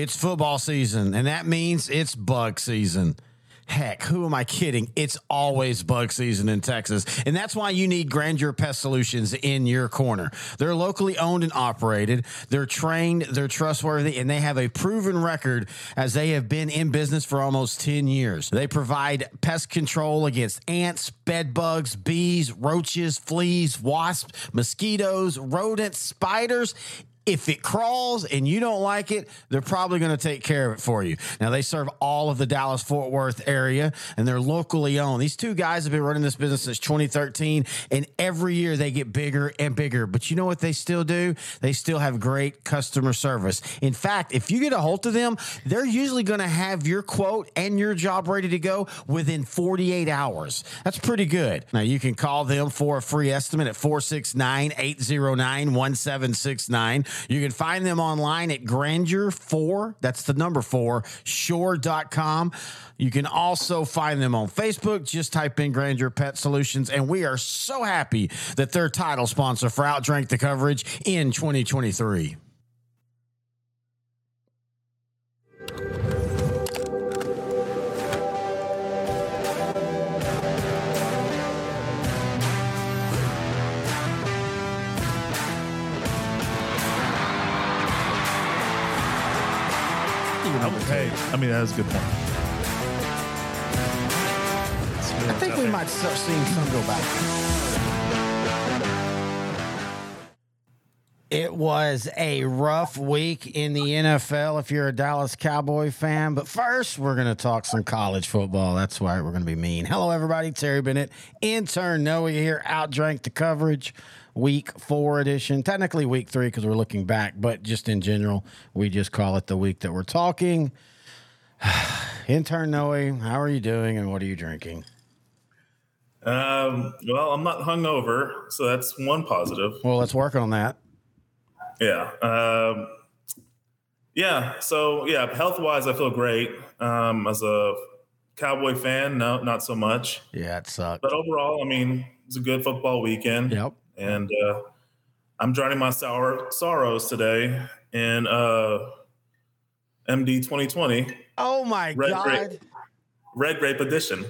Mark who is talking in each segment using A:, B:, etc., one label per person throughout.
A: It's football season, and that means it's bug season. Heck, who am I kidding? It's always bug season in Texas. And that's why you need Grandeur Pest Solutions in your corner. They're locally owned and operated. They're trained, they're trustworthy, and they have a proven record as they have been in business for almost 10 years. They provide pest control against ants, bed bugs, bees, roaches, fleas, wasps, mosquitoes, rodents, spiders if it crawls and you don't like it, they're probably going to take care of it for you. Now, they serve all of the Dallas Fort Worth area and they're locally owned. These two guys have been running this business since 2013, and every year they get bigger and bigger. But you know what they still do? They still have great customer service. In fact, if you get a hold of them, they're usually going to have your quote and your job ready to go within 48 hours. That's pretty good. Now, you can call them for a free estimate at 469 809 1769. You can find them online at grandeur4, that's the number four, shore.com. You can also find them on Facebook. Just type in Grandeur Pet Solutions. And we are so happy that they're title sponsor for Outdrank the Coverage in 2023.
B: Hey, I mean that is a good point.
A: I think we might start seeing some go back. It was a rough week in the NFL if you're a Dallas Cowboy fan. But first, we're going to talk some college football. That's why we're going to be mean. Hello, everybody. Terry Bennett, intern Noah here, outdrank the coverage. Week four edition, technically week three because we're looking back, but just in general, we just call it the week that we're talking. intern Noah, how are you doing and what are you drinking?
B: Um, well, I'm not hungover, so that's one positive.
A: Well, let's work on that.
B: Yeah. Um, yeah. So yeah, health wise, I feel great. Um, as a Cowboy fan, no, not so much.
A: Yeah, it sucked.
B: But overall, I mean, it's a good football weekend.
A: Yep.
B: And uh, I'm drowning my sour sorrows today in uh, MD 2020
A: Oh my
B: Red
A: god.
B: grape. Red Grape Edition.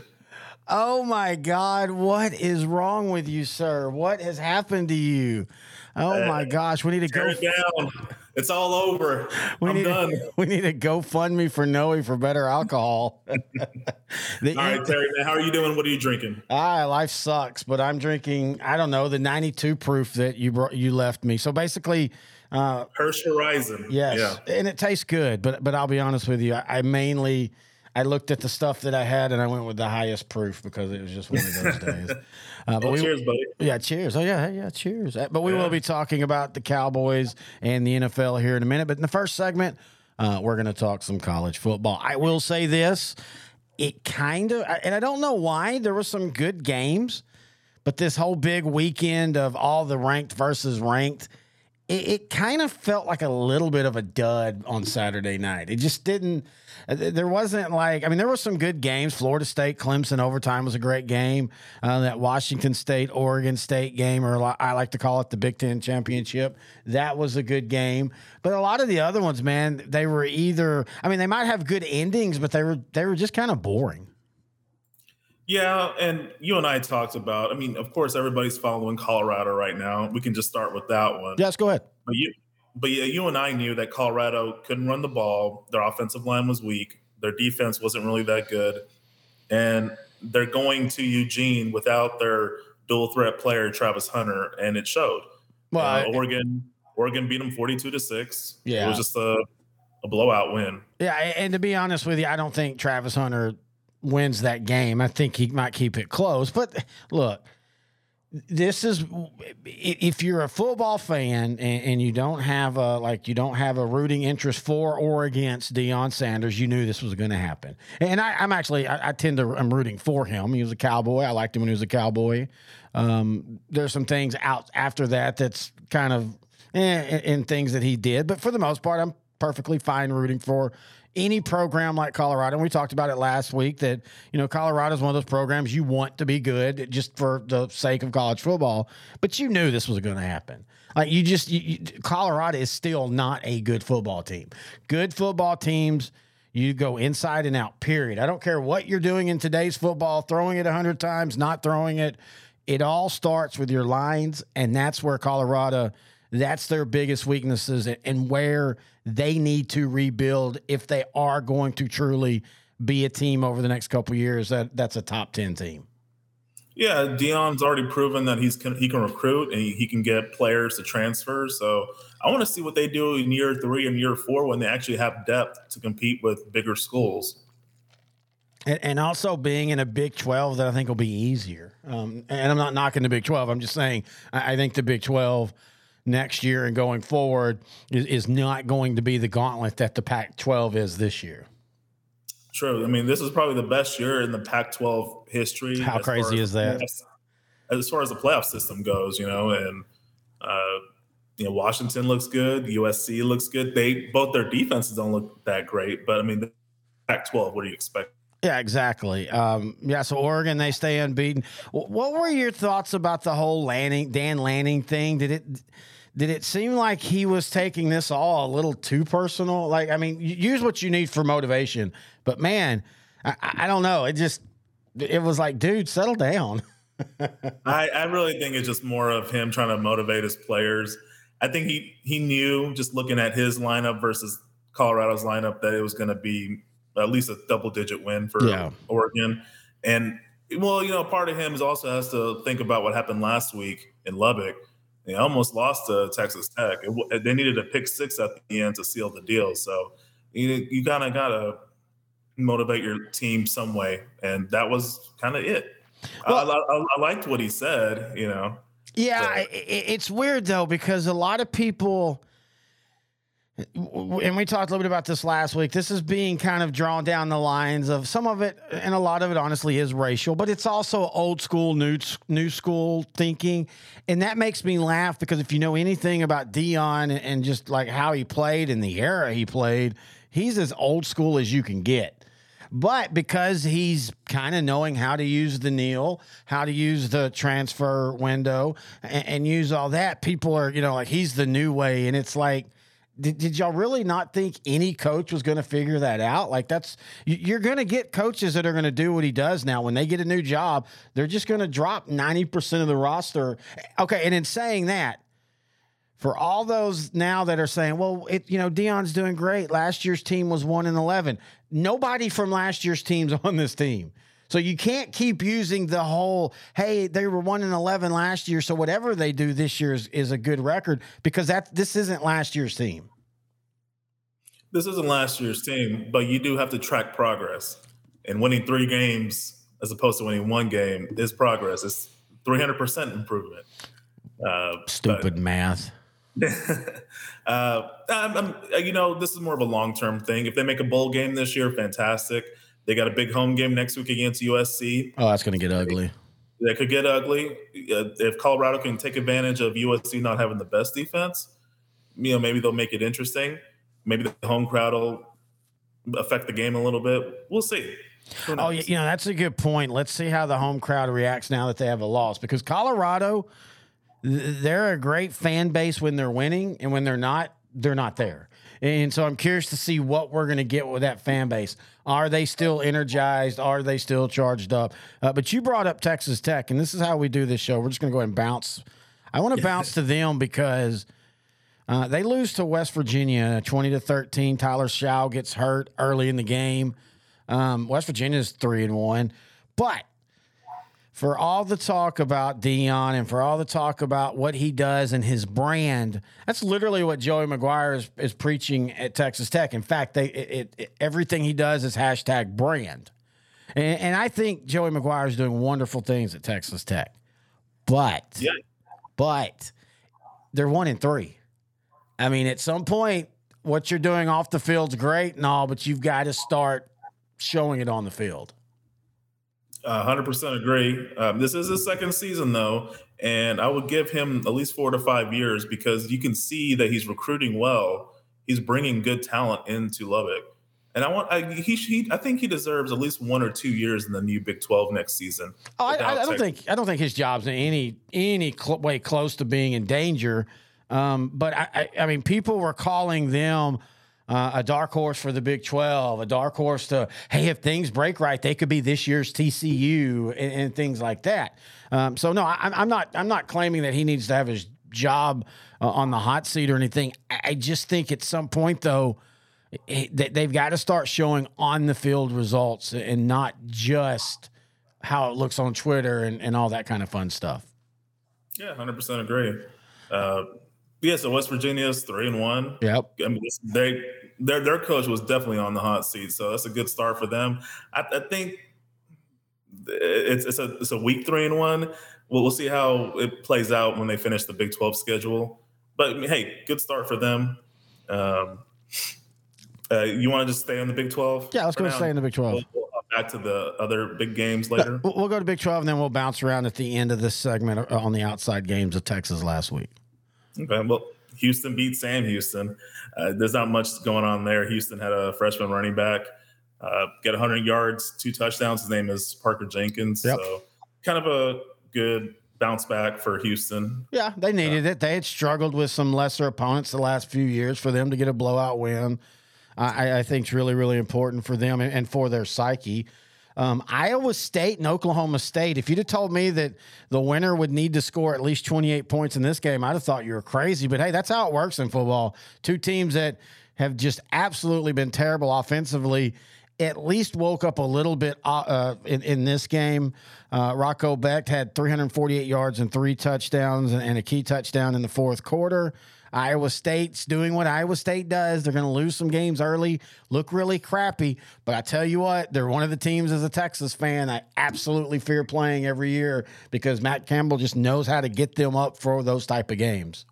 A: Oh my god, what is wrong with you, sir? What has happened to you? Oh my gosh, we need to go
B: it down. It's all over.
A: we
B: I'm
A: need
B: done.
A: To, we need to GoFundMe for Noe for better alcohol. the,
B: All right, Terry, man, how are you doing? What are you drinking?
A: Ah, life sucks, but I'm drinking. I don't know the 92 proof that you brought, you left me. So basically, uh,
B: Hirsch Horizon.
A: yes,
B: Yeah.
A: and it tastes good. But but I'll be honest with you, I, I mainly I looked at the stuff that I had and I went with the highest proof because it was just one of those days. Uh, but
B: Well,
A: we,
B: cheers, buddy.
A: yeah, cheers. Oh yeah, yeah, cheers. Uh, But we
B: Yeah.
A: will be talking about the Cowboys and the NFL here in a minute. But in the first segment, uh, we're going to talk some college football. I will say this: it kind of, and I don't know why there were some good games, but this whole big weekend of all the ranked versus ranked. It, it kind of felt like a little bit of a dud on Saturday night. It just didn't. uh, There wasn't like. I mean, there were some good games. Florida State, Clemson overtime was a great game. Uh, that Washington State, Oregon State game, or I like to call it the Big Ten championship, that was a good game. But a lot of the other ones, man, they were either. I mean, they might have good endings, but they were they were just kind of boring.
B: Yeah, and you and I talked about. I mean, of course, everybody's following Colorado right now. We can just start with that one.
A: Yes, go ahead.
B: But you, but yeah, you and I knew that Colorado couldn't run the ball. Their offensive line was weak. Their defense wasn't really that good, and they're going to Eugene without their dual threat player Travis Hunter, and it showed.
A: Well,
B: Uh,
A: I-
B: Oregon, Oregon beat them forty-two to six.
A: Yeah.
B: it was just a, a blowout win.
A: Yeah, and to be honest with you, I don't think Travis Hunter wins that game. I think he might keep it close. But look, this is if you're a football fan and, you don't have a like you don't have a rooting interest for or against Deion Sanders, you knew this was going to happen. And I, I'm actually I, I tend to I'm rooting for him. He was a cowboy. I liked him when he was a cowboy. Um, there's some things out after that that's kind of eh, in things that he did, but for the most part, I'm perfectly fine rooting for any program like Colorado. And we talked about it last week that, you know, Colorado is one of those programs you want to be good just for the sake of college football. But you knew this was going to happen. Like you just, you, you, Colorado is still not a good football team. Good football teams, you go inside and out, period. I don't care what you're doing in today's football, throwing it 100 times, not throwing it. It all starts with your lines. And that's where Colorado that's their biggest weaknesses and where they need to rebuild if they are going to truly be a team over the next couple years. That that's a top ten team.
B: Yeah, Deion's already proven that he's can, he can recruit and he, he can get players to transfer. So I want to see what they do in year three and year four when they actually have depth to compete with bigger schools.
A: And, and also being in a Big 12 that I think will be easier. Um, and I'm not knocking the Big 12. I'm just saying I, I think the Big 12 next year and going forward is, is not going to be the gauntlet that the Pac 12 is this year.
B: True. I mean, this is probably the best year in the Pac 12 history.
A: How crazy is that?
B: As far as the playoff system goes, you know, and, uh, you know, Washington looks good. USC looks good. They both their defenses don't look that great, but I mean, the Pac-12. What do you expect?
A: Yeah, exactly. Um, yeah, so Oregon they stay unbeaten. What were your thoughts about the whole Lanning Dan Lanning thing? Did it did it seem like he was taking this all a little too personal? Like, I mean, use what you need for motivation, but man, I, I don't know. It just it was like, dude, settle down.
B: I, I really think it's just more of him trying to motivate his players. I think he he knew just looking at his lineup versus Colorado's lineup that it was going to be at least a double digit win for yeah. Oregon. And well, you know, part of him is also has to think about what happened last week in Lubbock they almost lost to Texas Tech. It, they needed a pick six at the end to seal the deal. So you, you kind of got to motivate your team some way. And that was kind of it. Well, I, I, I, liked what he said, you know.
A: Yeah, it's weird though because a lot of people and we talked a little bit about this last week. This is being kind of drawn down the lines of some of it, and a lot of it, honestly, is racial, but it's also old school, new new school thinking, and that makes me laugh because if you know anything about Deion and just like how he played and the era he played, he's as old school as you can get. But because he's kind of knowing how to use the NIL, how to use the transfer window, and, and use all that, people are you know like he's the new way, and it's like did, did y'all really not think any coach was going to figure that out? Like that's you're going to get coaches that are going to do what he does now. When they get a new job, they're just going to drop 90% of the roster. Okay, and in saying that, for all those now that are saying, well, it, you know, Deion's doing great. Last year's team was 1 in 11. Nobody from last year's team's on this team. So you can't keep using the whole, hey, they were one in eleven last year, so whatever they do this year is, is a good record because that this isn't last year's team.
B: This isn't last year's team, but you do have to track progress. And winning three games as opposed to winning one game is progress. It's three hundred percent improvement.
A: Uh, Stupid but, math.
B: uh, I'm, I'm, you know, this is more of a long term thing. If they make a bowl game this year, fantastic. They got a big home game next week against USC.
A: Oh, that's going to get ugly.
B: That could get ugly. Uh, if Colorado can take advantage of USC not having the best defense, you know, maybe they'll make it interesting. Maybe the home crowd will affect the game a little bit. We'll see.
A: Oh, you know, that's a good point. Let's see how the home crowd reacts now that they have a loss because Colorado, they're a great fan base when they're winning, and when they're not, they're not there. And so I'm curious to see what we're going to get with that fan base. Are they still energized? Are they still charged up? Uh, but you brought up Texas Tech, and this is how we do this show. We're just going to go ahead and bounce. I want to bounce to them because uh, they lose to West Virginia 20 to 13. Tyler Shough gets hurt early in the game. Um, West Virginia is 3 and 1. But for all the talk about Deion and for all the talk about what he does and his brand, that's literally what Joey McGuire is, is preaching at Texas Tech. In fact, they it, it, everything he does is hashtag brand. And, and, I think Joey McGuire is doing wonderful things at Texas Tech. But, yeah. but they're one in three. I mean, at some point, what you're doing off the field's great and all, but you've got to start showing it on the field.
B: 100% agree. Um, this is his second season, though, and I would give him at least four to five years because you can see that he's recruiting well he's bringing good talent into Lubbock. And I want I, he, he I think he deserves at least one or two years in the new Big Twelve next season.
A: Oh, I, I, don't think I don't think his job's in any any cl- way close to being in danger. Um, but I, I, I mean, people were calling them uh, a dark horse for the Big 12, a dark horse to, hey, if things break right, they could be this year's TCU and, and things like that. Um, so no, I, am not. I'm not claiming that he needs to have his job uh, on the hot seat or anything. I, I just think at some point though, it, they've got to start showing on the field results and not just how it looks on Twitter and, and all that kind of fun stuff.
B: Yeah, hundred percent agree. Uh, yeah, so West Virginia's three and one.
A: Yep.
B: I mean, they their their coach was definitely on the hot seat, so that's a good start for them. I, I think it's it's a it's a week three and one. We'll, we'll see how it plays out when they finish the Big Twelve schedule. But I mean, hey, good start for them. Um, uh, you want to just stay on the Big Twelve?
A: Yeah, let's go now? stay in the Big Twelve.
B: We'll, we'll back to the other big games later.
A: we'll go to Big Twelve, and then we'll bounce around at the end of this segment on the outside games of Texas last week.
B: Okay, well, Houston beat Sam Houston. Uh, there's not much going on there. Houston had a freshman running back uh, get 100 yards, two touchdowns. His name is Parker Jenkins. Yep. So kind of a good bounce back for Houston.
A: Yeah, they needed uh, it. They had struggled with some lesser opponents the last few years. For them to get a blowout win, I, I think is really, really important for them and, and for their psyche. Um, Iowa State and Oklahoma State. If you'd have told me that the winner would need to score at least 28 points in this game, I'd have thought you were crazy. But hey, that's how it works in football. Two teams that have just absolutely been terrible offensively at least woke up a little bit uh, uh, in, in this game. Uh, Rocco Becht had 348 yards and three touchdowns and, a key touchdown in the fourth quarter. Iowa State's doing what Iowa State does. They're going to lose some games early, look really crappy. But I tell you what, they're one of the teams as a Texas fan I absolutely fear playing every year because Matt Campbell just knows how to get them up for those type of games.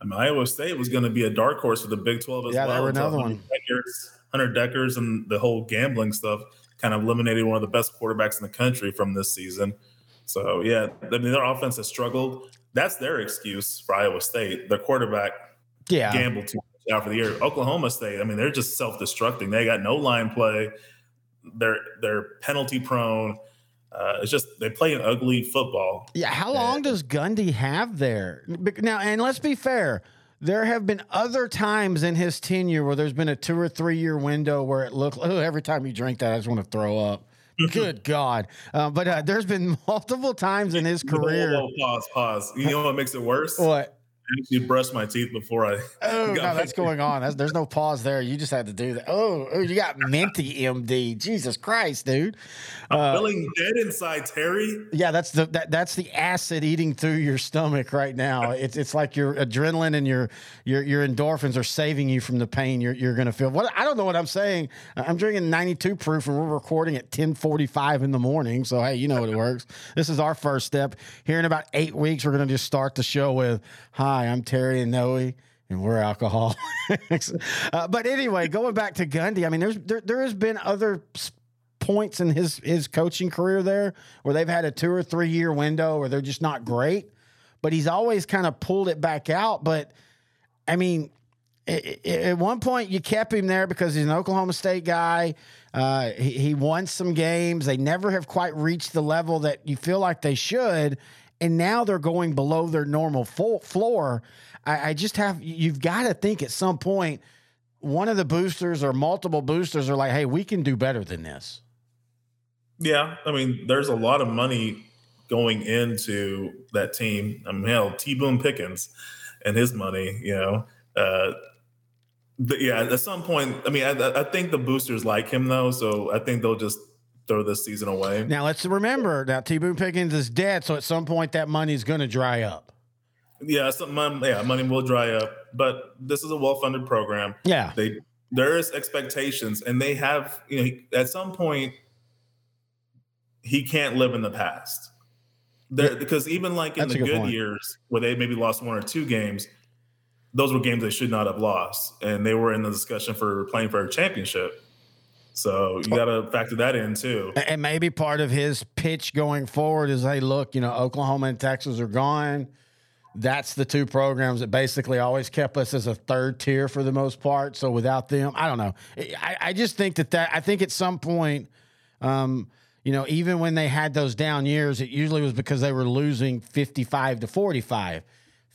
B: I mean, Iowa State was going to be a dark horse for the Big 12 as
A: yeah,
B: well.
A: Yeah, another one.
B: Hunter Dekkers and the whole gambling stuff kind of eliminated one of the best quarterbacks in the country from this season. So yeah, I mean their offense has struggled. That's their excuse for Iowa State. Their quarterback
A: yeah.
B: gambled too much out for the year. Oklahoma State, I mean, they're just self-destructing. They got no line play. They're they're penalty prone. Uh, it's just they play an ugly football.
A: Yeah, how long and, does Gundy have there now? And let's be fair, there have been other times in his tenure where there's been a two or three year window where it looked. Oh, every time you drink that, I just want to throw up. Good God! Uh, but uh, there's been multiple times in his career.
B: Whoa, whoa, pause, pause. You know what makes it worse?
A: What?
B: Actually brushed my teeth before I.
A: Oh no, that's going on. That's, there's no pause there. You just had to do that. Oh, oh you got minty MD. Jesus Christ, dude.
B: I'm uh, feeling dead inside, Terry.
A: Yeah, that's the that, that's the acid eating through your stomach right now. It's it's like your adrenaline and your your your endorphins are saving you from the pain you're you're gonna feel. What I don't know what I'm saying. I'm drinking 92 proof, and we're recording at 10:45 in the morning. So hey, you know what it works. This is our first step. Here in about eight weeks, we're gonna just start the show with hi. Hi, I'm Terry and Noe, and we're alcoholics. uh, but anyway, going back to Gundy, I mean, there's there, there has been other points in his his coaching career there where they've had a two or three year window where they're just not great, but he's always kind of pulled it back out. But I mean, at one point you kept him there because he's an Oklahoma State guy. Uh, he, he won some games. They never have quite reached the level that you feel like they should and now they're going below their normal floor. I, I just have you've got to think at some point one of the boosters or multiple boosters are like, hey, we can do better than this.
B: Yeah, I mean, there's a lot of money going into that team. I mean, hell, T. Boone Pickens and his money, you know. Uh, yeah, at some point, I mean, I, I think the boosters like him though, so I think they'll just throw this season away.
A: Now let's remember that T. Boone Pickens is dead, so at some point that money's going to dry up.
B: Yeah, some yeah, money will dry up, but this is a well-funded program.
A: Yeah,
B: they there is expectations, and they have you know at some point he can't live in the past. There, because even like in That's the good, good years where they maybe lost one or two games, those were games they should not have lost, and they were in the discussion for playing for a championship. So you got to factor that in too.
A: And maybe part of his pitch going forward is, hey, look, you know, Oklahoma and Texas are gone. that's the two programs that basically always kept us as a third tier for the most part. So without them, I don't know. I, I just think that that I think at some point, um, you know, even when they had those down years, it usually was because they were losing fifty-five to forty-five.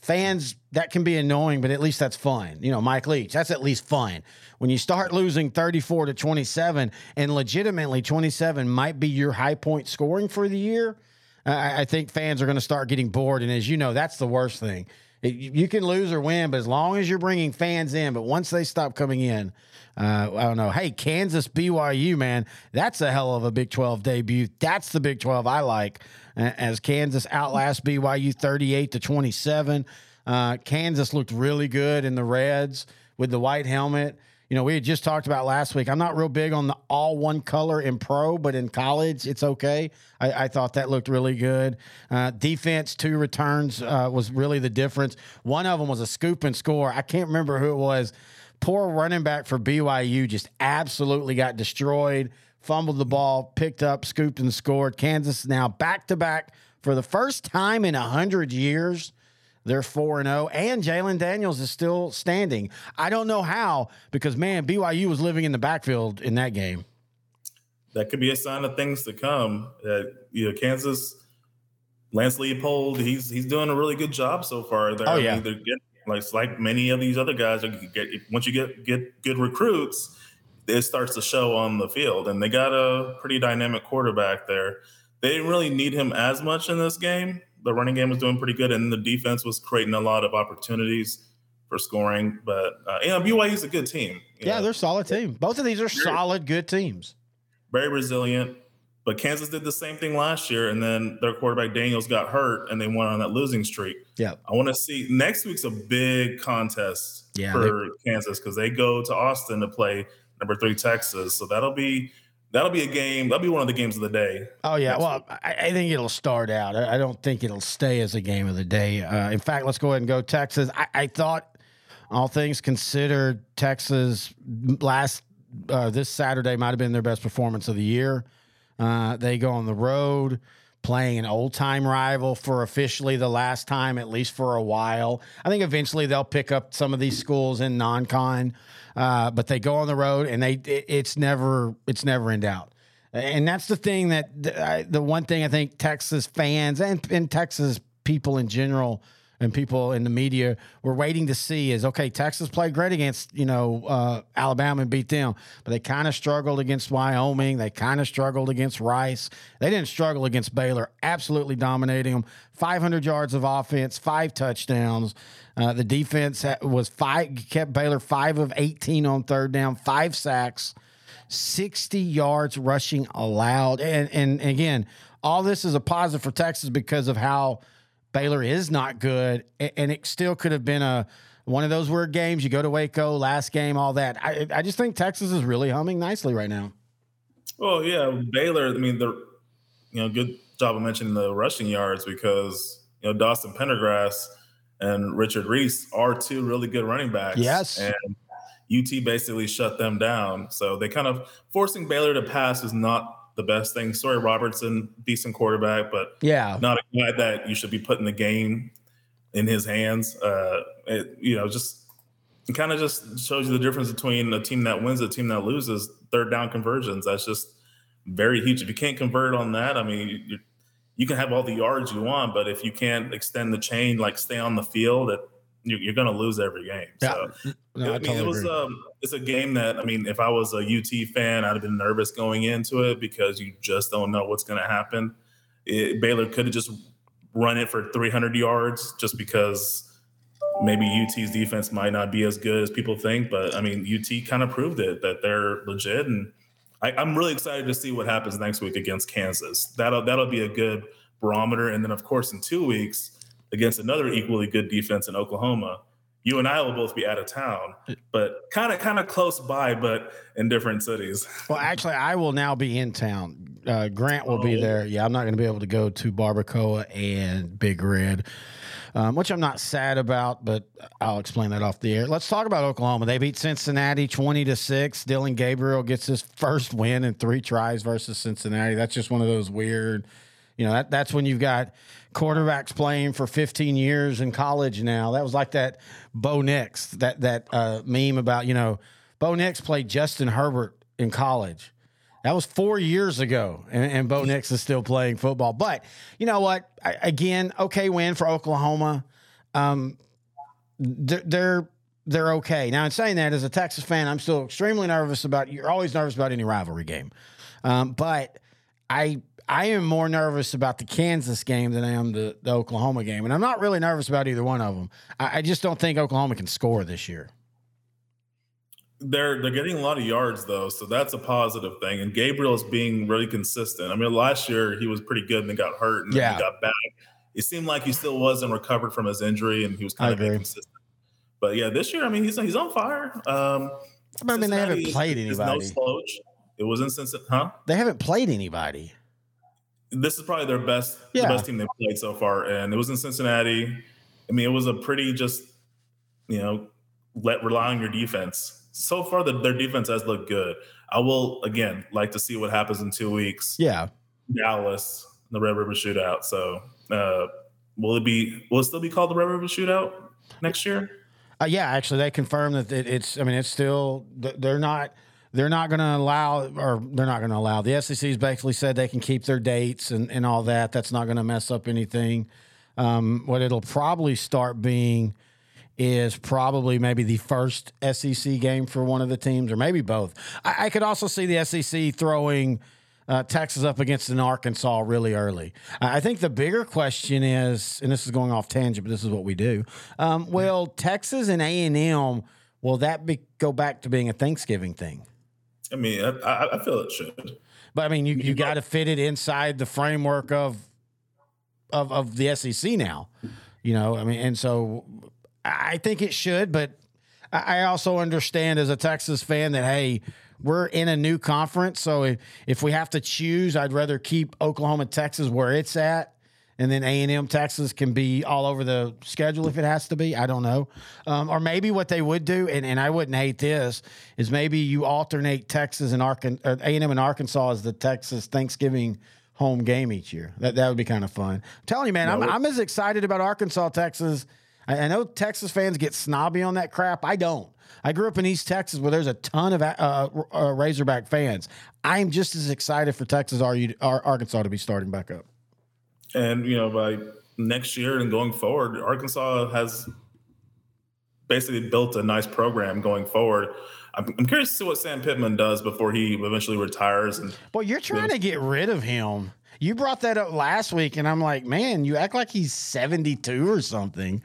A: Fans, that can be annoying, but at least that's fun. You know, Mike Leach, that's at least fun. When you start losing 34 to 27, and legitimately 27 might be your high point scoring for the year, I, I think fans are going to start getting bored. And as you know, that's the worst thing. It, you can lose or win, but as long as you're bringing fans in, but once they stop coming in, uh, I don't know. Hey, Kansas BYU, man, that's a hell of a Big 12 debut. That's the Big 12 I like. As Kansas outlasts BYU 38 to 27. Uh, Kansas looked really good in the Reds with the white helmet. You know, we had just talked about last week. I'm not real big on the all one color in pro, but in college, it's okay. I, I thought that looked really good. Uh, defense, two returns uh, was really the difference. One of them was a scoop and score. I can't remember who it was. Poor running back for BYU just absolutely got destroyed, fumbled the ball, picked up, scooped and scored. Kansas now back to back for the first time in 100 years they're 4 and 0 and Jalon Daniels is still standing. I don't know how because man, BYU was living in the backfield in that game.
B: That could be a sign of things to come. Uh, you know, Kansas Lance Leopold, he's he's doing a really good job so far. There,
A: oh yeah,
B: I mean, they're getting, like like many of these other guys. Get, once you get get good recruits, it starts to show on the field, and they got a pretty dynamic quarterback there. They didn't really need him as much in this game, the running game was doing pretty good, and the defense was creating a lot of opportunities for scoring. But uh, you know, BYU's a good team.
A: Yeah,
B: know.
A: they're a solid team. Both of these are solid, good teams.
B: Very resilient. But Kansas did the same thing last year, and then their quarterback Daniels got hurt, and they went on that losing streak.
A: Yeah,
B: I want to see next week's a big contest
A: yeah,
B: for Kansas because they go to Austin to play number three Texas. So that'll be that'll be a game. That'll be one of the games of the day.
A: Oh yeah, well, I, I, think it'll start out. I, I, don't think it'll stay as a game of the day. Uh, in fact, let's go ahead and go Texas. I, I thought, all things considered, Texas last uh, this Saturday might have been their best performance of the year. Uh, they go on the road playing an old time rival for officially the last time, at least for a while. I think eventually they'll pick up some of these schools in non con, uh, but they go on the road and they it, it's never it's never in doubt. And that's the thing that the, the one thing I think Texas fans and, and Texas people in general and people in the media were waiting to see is okay, Texas played great against, you know, uh, Alabama and beat them, but they kind of struggled against Wyoming. They kind of struggled against Rice. They didn't struggle against Baylor, absolutely dominating them. 500 yards of offense, five touchdowns. Uh, the defense was five, kept Baylor five of 18 on third down, five sacks. 60 yards rushing allowed. And, and again, all this is a positive for Texas because of how Baylor is not good, and it still could have been a one of those weird games. You go to Waco, last game, all that. I, I just think Texas is really humming nicely right now.
B: Well, yeah, Baylor. I mean, the you know, good job of mentioning the rushing yards because you know Dawson Pendergrass and Richard Reese are two really good running backs.
A: Yes,
B: and UT basically shut them down. So they kind of forcing Baylor to pass is not the best thing. Sawyer Robertson, decent quarterback, but
A: yeah,
B: not a guy that you should be putting the game in his hands. Uh, it, you know, just kind of just shows you the difference between a team that wins, a team that loses. Third down conversions. That's just very huge. If you can't convert on that, I mean, you, you can have all the yards you want, but if you can't extend the chain, like stay on the field, it, you're going to lose every game. So
A: no, I,
B: I mean, it was um, it's a game that I mean, if I was a UT fan, I'd have been nervous going into it because you just don't know what's going to happen. It, Baylor could have just run it for 300 yards just because maybe UT's defense might not be as good as people think. But I mean, UT kind of proved it that they're legit, and I, I'm really excited to see what happens next week against Kansas. That'll that'll be a good barometer, and then of course in two weeks against another equally good defense in Oklahoma you and I will both be out of town, but kind of kind of close by, but in different cities.
A: Well, actually, I will now be in town. Uh, Grant will oh. be there. Yeah, I'm not going to be able to go to Barbacoa and Big Red, um, which I'm not sad about, but I'll explain that off the air. Let's talk about Oklahoma. They beat Cincinnati 20 to six. Dillon Gabriel gets his first win in three tries versus Cincinnati. That's just one of those weird You know, that, that's when you've got quarterbacks playing for 15 years in college now. That was like that Bo Nix, that that uh, meme about, you know, Bo Nix played Justin Herbert in college. That was four years ago, and, and Bo Nix is still playing football. But you know what? I, again, okay win for Oklahoma. Um, they're, they're they're okay. Now, in saying that, as a Texas fan, I'm still extremely nervous about. You're always nervous about any rivalry game, um, but I I am more nervous about the Kansas game than I am the, the Oklahoma game, and I'm not really nervous about either one of them. I, I just don't think Oklahoma can score this year.
B: They're they're getting a lot of yards though, so that's a positive thing. And Gabriel is being really consistent. I mean, last year he was pretty good and then got hurt and
A: Yeah.
B: then he got back. It seemed like he still wasn't recovered from his injury and he was kind of inconsistent. But yeah, this year, I mean, he's he's on fire. Um,
A: I mean, they haven't played
B: is no
A: anybody.
B: slouch. It was in Cincinnati, huh?
A: They haven't played anybody.
B: This is probably their best,
A: Yeah.
B: the best team they've played so far, and it was in Cincinnati. I mean, it was a pretty just, you know, let rely on your defense. So far, the, their defense has looked good. I will again like to see what happens in two weeks.
A: Yeah.
B: Dallas, the Red River Shootout. So, uh, will it be? Will it still be called the Red River Shootout next year?
A: Uh, yeah, actually, they confirmed that it, it's. I mean, it's still. They're not. They're not going to allow, or they're not going to allow. The SEC's basically said they can keep their dates and, and all that. That's not going to mess up anything. Um, what it'll probably start being is probably maybe the first SEC game for one of the teams, or maybe both. I, I could also see the SEC throwing uh, Texas up against an Arkansas really early. I think the bigger question is, and this is going off tangent, but this is what we do. Um, will Texas and A and M will that be go back to being a Thanksgiving thing?
B: I mean, I, I, feel it should.
A: But I mean, you, you got to fit it inside the framework of of of the SEC now. You know, I mean, and so I think it should, but I I also understand as a Texas fan that hey, we're in a new conference, so if, if we have to choose, I'd rather keep Oklahoma, Texas where it's at. And then A and M Texas can be all over the schedule if it has to be. I don't know, um, or maybe what they would do, and, and I wouldn't hate this, is maybe you alternate Texas and Arkansas, A and M and Arkansas as the Texas Thanksgiving home game each year. That that would be kind of fun. I'm telling you, man, I'm, I'm as excited about Arkansas, Texas. I, I know Texas fans get snobby on that crap. I don't. I grew up in East Texas where there's a ton of uh, uh, Razorback fans. I'm just as excited for Texas Ar- Arkansas to be starting back up.
B: And you know, by next year and going forward, Arkansas has basically built a nice program going forward. I'm, I'm curious to see what Sam Pittman does before he eventually retires. And
A: Well, you're trying to get rid of him. You brought that up last week, and I'm like, man, you act like he's 72 or something.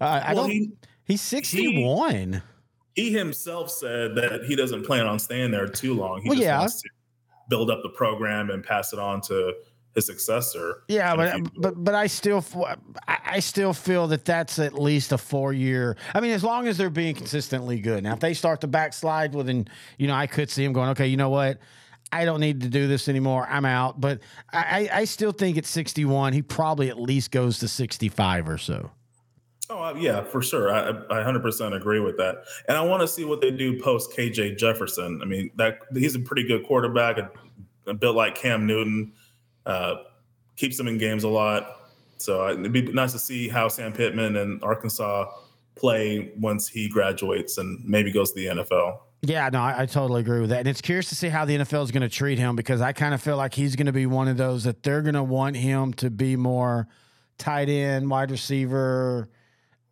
A: Uh, I
B: Well,
A: don't.
B: he-
A: he's 61.
B: he himself said that he doesn't plan on staying there too long. He
A: Well,
B: just
A: yeah.
B: wants to build up the program and pass it on to his successor.
A: Yeah, but but but I still I still feel that that's at least a four year. I mean, as long as they're being consistently good. Now, if they start to backslide, well, then you know I could see him going. Okay, you know what? I don't need to do this anymore. I'm out. But I, I I still think at 61, he probably at least goes to 65 or so.
B: Oh uh, yeah, for sure. I, I 100% agree with that. And I want to see what they do post KJ Jefferson. I mean, that he's a pretty good quarterback, a, a bit like Cam Newton. Uh, keeps them in games a lot. So uh, it'd be nice to see how Sam Pittman and Arkansas play once he graduates and maybe goes to the NFL.
A: Yeah, no, I, I totally agree with that. And it's curious to see how the NFL is going to treat him because I kind of feel like he's going to be one of those that they're going to want him to be more tight end, wide receiver.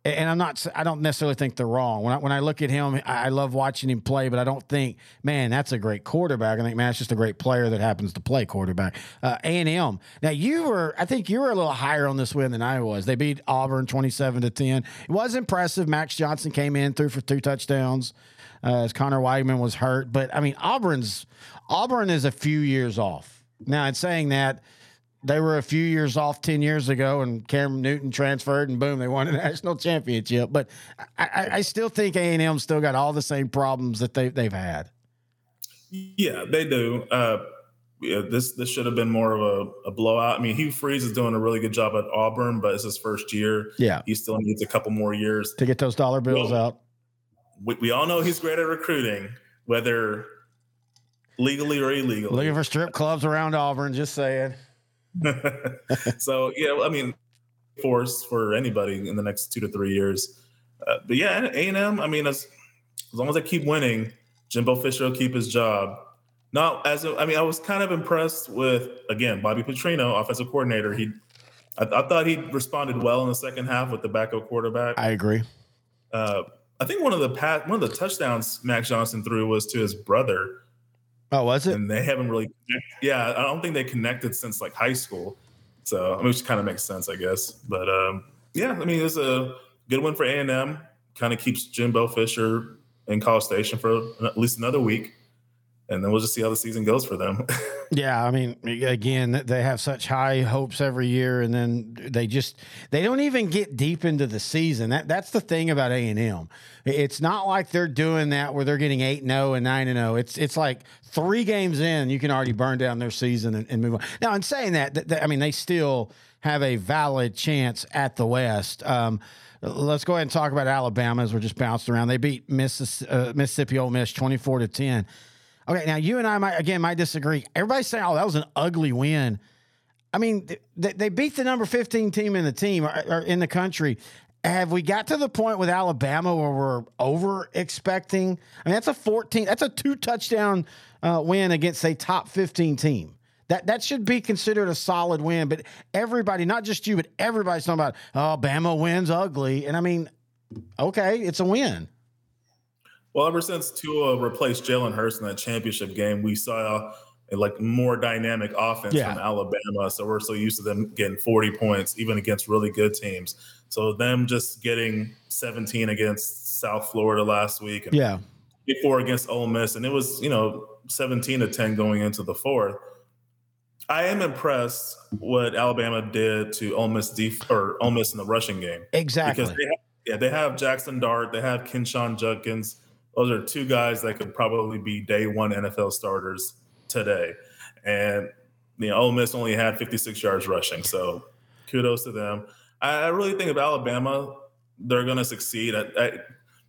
A: And I'm not, I don't necessarily think they're wrong. When I, when I look at him, I I love watching him play, but I don't think, man, that's a great quarterback. I think, man, it's just a great player that happens to play quarterback. Uh, A&M. Now, you were, I think you were a little higher on this win than I was. They beat Auburn 27 to 10. It was impressive. Max Johnson came in, threw for two touchdowns uh, as Conner Weigman was hurt. But I mean, Auburn's Auburn is a few years off. Now, in saying that, they were a few years off 10 years ago, and Cam Newton transferred, and boom, they won a national championship. But I, I, I still think A&M still got all the same problems that they, they've had.
B: Yeah, they do. Uh, yeah, this this should have been more of a, a blowout. I mean, Hugh Freeze is doing a really good job at Auburn, but it's his first year.
A: Yeah.
B: He still needs a couple more years.
A: To get those dollar bills
B: Well,
A: out.
B: We, we all know he's great at recruiting, whether legally or illegally.
A: Looking for strip clubs around Auburn, just saying.
B: so yeah, I mean, force for anybody in the next two to three years. Uh, but yeah, A and M. I mean, as as long as they keep winning, Jimbo Fisher will keep his job. Not as a, I mean, I was kind of impressed with again Bobby Petrino, offensive coordinator. He, I, I thought he responded well in the second half with the backup quarterback.
A: I agree.
B: Uh, I think one of the pat, one of the touchdowns Max Johnson threw was to his brother.
A: Oh, was it?
B: And they haven't really, yeah, I don't think they connected since like high school. So, which kind of makes sense, I guess. But um, yeah, I mean, it's a good win for A and M. Kind of keeps Jimbo Fisher in College Station for at least another week, and then we'll just see how the season goes for them.
A: yeah, I mean, again, they have such high hopes every year, and then they just they don't even get deep into the season. That that's the thing about A and M. It's not like they're doing that where they're getting eight and zero oh and nine zero. Oh. It's it's like three games in, you can already burn down their season and, and move on. Now, in saying that, th- I mean, they still have a valid chance at the West. Um, let's go ahead and talk about Alabama as we're just bouncing around. They beat Missis- uh, Mississippi Ole Miss 24 to 10. Okay, now you and I might again might disagree. Everybody's saying, "Oh, that was an ugly win." I mean, they, they beat the number 15 team in the team or, or in the country have we got to the point with Alabama where we're over expecting? I mean, that's a 14, that's a two touchdown uh, win against a top 15 team. That that should be considered a solid win. But everybody, not just you, but everybody's talking about, oh, Bama wins ugly. And I mean, okay, it's a win.
B: Well, ever since Tua replaced Jalen Hurts in that championship game, we saw a like more dynamic offense yeah. from Alabama. So we're so used to them getting 40 points, even against really good teams. So them just getting 17 against South Florida last week, and
A: yeah,
B: before against Ole Miss, and it was you know 17 to 10 going into the fourth. I am impressed what Alabama did to Ole Miss def- or Ole Miss in the rushing game.
A: Exactly.
B: Because they have, yeah, they have Jackson Dart, they have Quinshon Judkins. Those are two guys that could probably be day one NFL starters today. And you know, Ole Miss only had 56 yards rushing, so kudos to them. I, really think of Alabama, they're going to succeed. I, I,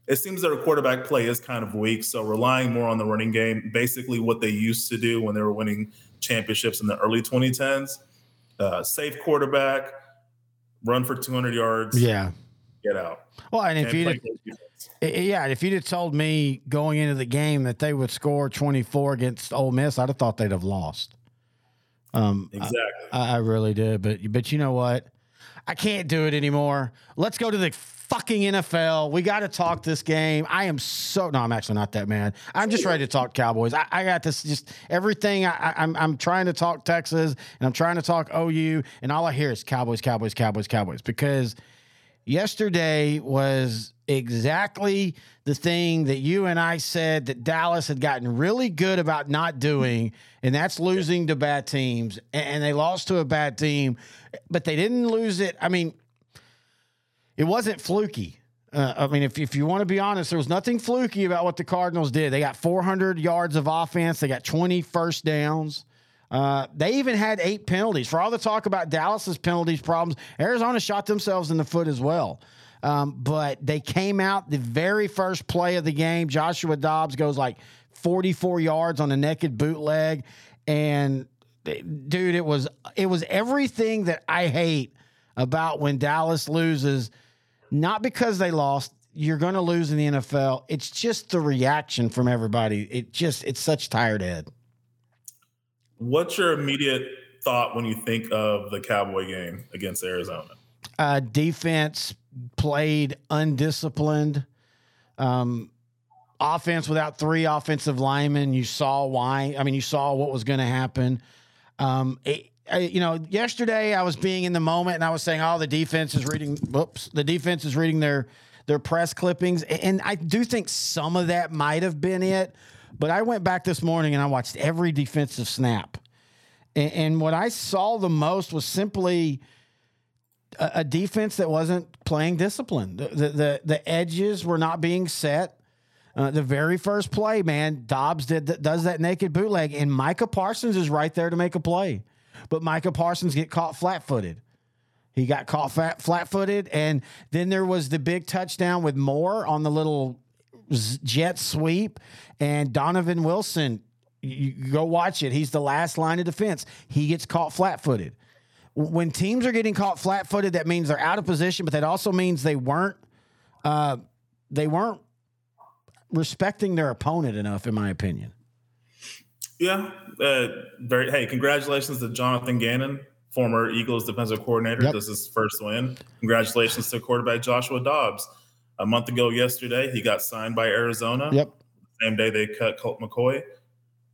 B: it seems their quarterback play is kind of weak, so relying more on the running game, basically what they used to do when they were winning championships in the early 2010s. Uh, safe quarterback, run for 200 yards.
A: Yeah,
B: get out.
A: Well, and if you yeah, if you'd have told me going into the game that they would score 24 against Ole Miss, I'd have thought they'd have lost.
B: Um, exactly.
A: I, I really did, but but you know what? I can't do it anymore. Let's go to the fucking NFL. We got to talk this game. I am so no, I'm actually not that mad. I'm just ready to talk Cowboys. I, I got this just everything. I, I'm I'm trying to talk Texas and I'm trying to talk OU, and all I hear is Cowboys, Cowboys, Cowboys, Cowboys because yesterday was exactly the thing that you and I said that Dallas had gotten really good about not doing, and that's losing to bad teams. And they lost to a bad team, but they didn't lose it. I mean, it wasn't fluky. Uh, I mean, if, if you want to be honest, there was nothing fluky about what the Cardinals did. They got 400 yards of offense, they got 20 first downs. Uh, they even had eight penalties. For all the talk about Dallas's penalties problems, Arizona shot themselves in the foot as well. Um, but they came out the very first play of the game. Joshua Dobbs goes like 44 yards on a naked bootleg, and dude, it was it was everything that I hate about when Dallas loses. Not because they lost. You're going to lose in the NFL. It's just the reaction from everybody. It just it's such tired head.
B: What's your immediate thought when you think of the Cowboy game against Arizona?
A: Uh, defense played undisciplined. Um, offense without three offensive linemen. You saw why. I mean, you saw what was going to happen. Um, it, I, you know, yesterday I was being in the moment and I was saying, "Oh, the defense is reading. Whoops, the defense is reading their their press clippings," and I do think some of that might have been it. But I went back this morning and I watched every defensive snap, and, and what I saw the most was simply a, a defense that wasn't playing discipline. The, the, the, edges were not being set. Uh, the very first play, man, Dobbs did does that naked bootleg, and Micah Parsons is right there to make a play, but Micah Parsons get caught flat-footed. He got caught flat, flat-footed, and then there was the big touchdown with Moore on the little jet sweep, and Donovan Wilson. You go watch it. He's the last line of defense. He gets caught flat-footed. When teams are getting caught flat-footed, that means they're out of position, but that also means they weren't uh, they weren't respecting their opponent enough, in my opinion.
B: Yeah, uh, very. Hey, congratulations to Jonathan Gannon, former Eagles defensive coordinator.
A: Yep.
B: This is his first win. Congratulations to quarterback Joshua Dobbs. A month ago yesterday, he got signed by Arizona.
A: Yep.
B: Same day they cut Colt McCoy,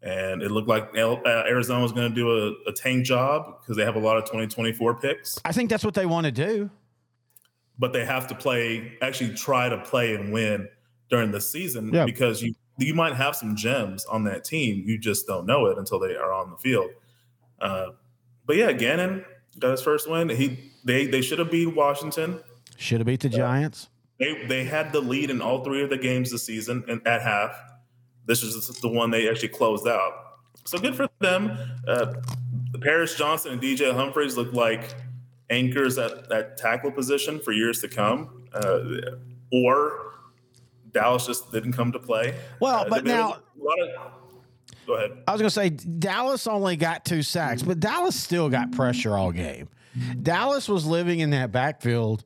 B: and it looked like uh, Arizona was going to do a, a tank job because they have a lot of 2024 picks.
A: I think that's what they want to do.
B: But they have to play, actually try to play and win during the season
A: Yeah.
B: because you you might have some gems on that team. You just don't know it until they are on the field. Uh, but yeah, Gannon got his first win. He they they should have beat Washington.
A: Should have beat the Giants.
B: They they had the lead in all three of the games this season and at half. This is the one they actually closed out. So good for them. Uh, Paris Johnson and DJ Humphries look like anchors at that tackle position for years to come. Uh, or Dallas just didn't come to play.
A: Well,
B: Uh,
A: but now-
B: of, go ahead.
A: I was going to say Dallas only got two sacks, but Dallas still got pressure all game. Dallas was living in that backfield.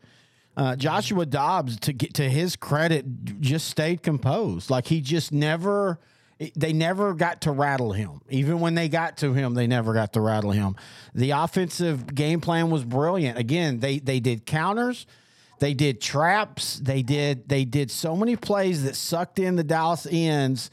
A: Uh, Joshua Dobbs, to get to his credit, just stayed composed. Like he just never, they never got to rattle him. Even when they got to him, they never got to rattle him. The offensive game plan was brilliant. Again, they they did counters. They did traps. They did they did so many plays that sucked in the Dallas ends,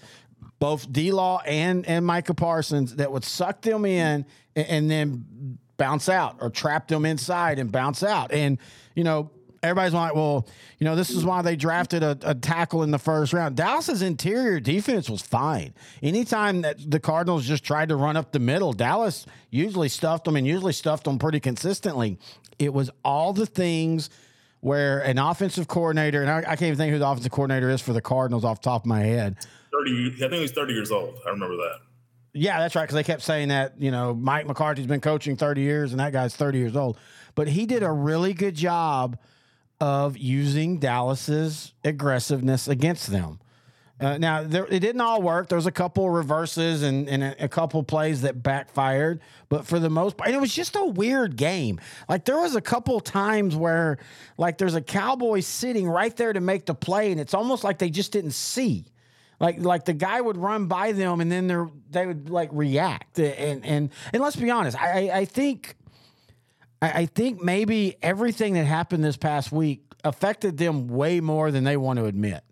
A: both D Law and and Micah Parsons that would suck them in and, and then bounce out or trap them inside and bounce out. And you know everybody's like, well, you know this is why they drafted a, a tackle in the first round. Dallas's interior defense was fine. Anytime that the Cardinals just tried to run up the middle, Dallas usually stuffed them and usually stuffed them pretty consistently. It was all the things where an offensive coordinator, and I, I can't even think who the offensive coordinator is for the Cardinals off the top of my head.
B: 30, I think he's 30 years old. I remember that.
A: Yeah, that's right. Because they kept saying that, you know, Mike McCarthy's been coaching 30 years and that guy's 30 years old. But he did a really good job of using Dallas's aggressiveness against them. Uh, now, there, it didn't all work. There was a couple reverses and, and a, a couple plays that backfired, but for the most part, it was just a weird game. Like there was a couple times where, like, there's a Cowboy sitting right there to make the play, and it's almost like they just didn't see. Like, like the guy would run by them, and then they they would like react. And and and let's be honest, I, I think I, I think maybe everything that happened this past week affected them way more than they want to admit.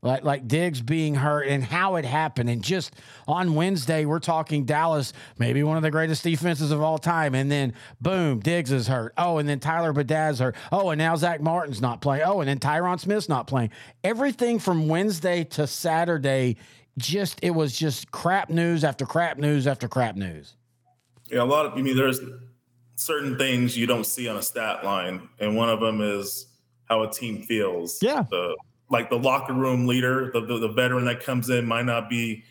A: Like like Diggs being hurt and how it happened. And just on Wednesday, we're talking Dallas, maybe one of the greatest defenses of all time. And then boom, Diggs is hurt. Oh, and then Tyler Biadasz hurt. Oh, and now Zack Martin's not playing. Oh, and then Tyron Smith's not playing. Everything from Wednesday to Saturday, just it was just crap news after crap news after crap news.
B: Yeah, a lot of. I mean, there's certain things you don't see on a stat line, and one of them is how a team feels.
A: Yeah.
B: The like the locker room leader, the the, the veteran that comes in might not be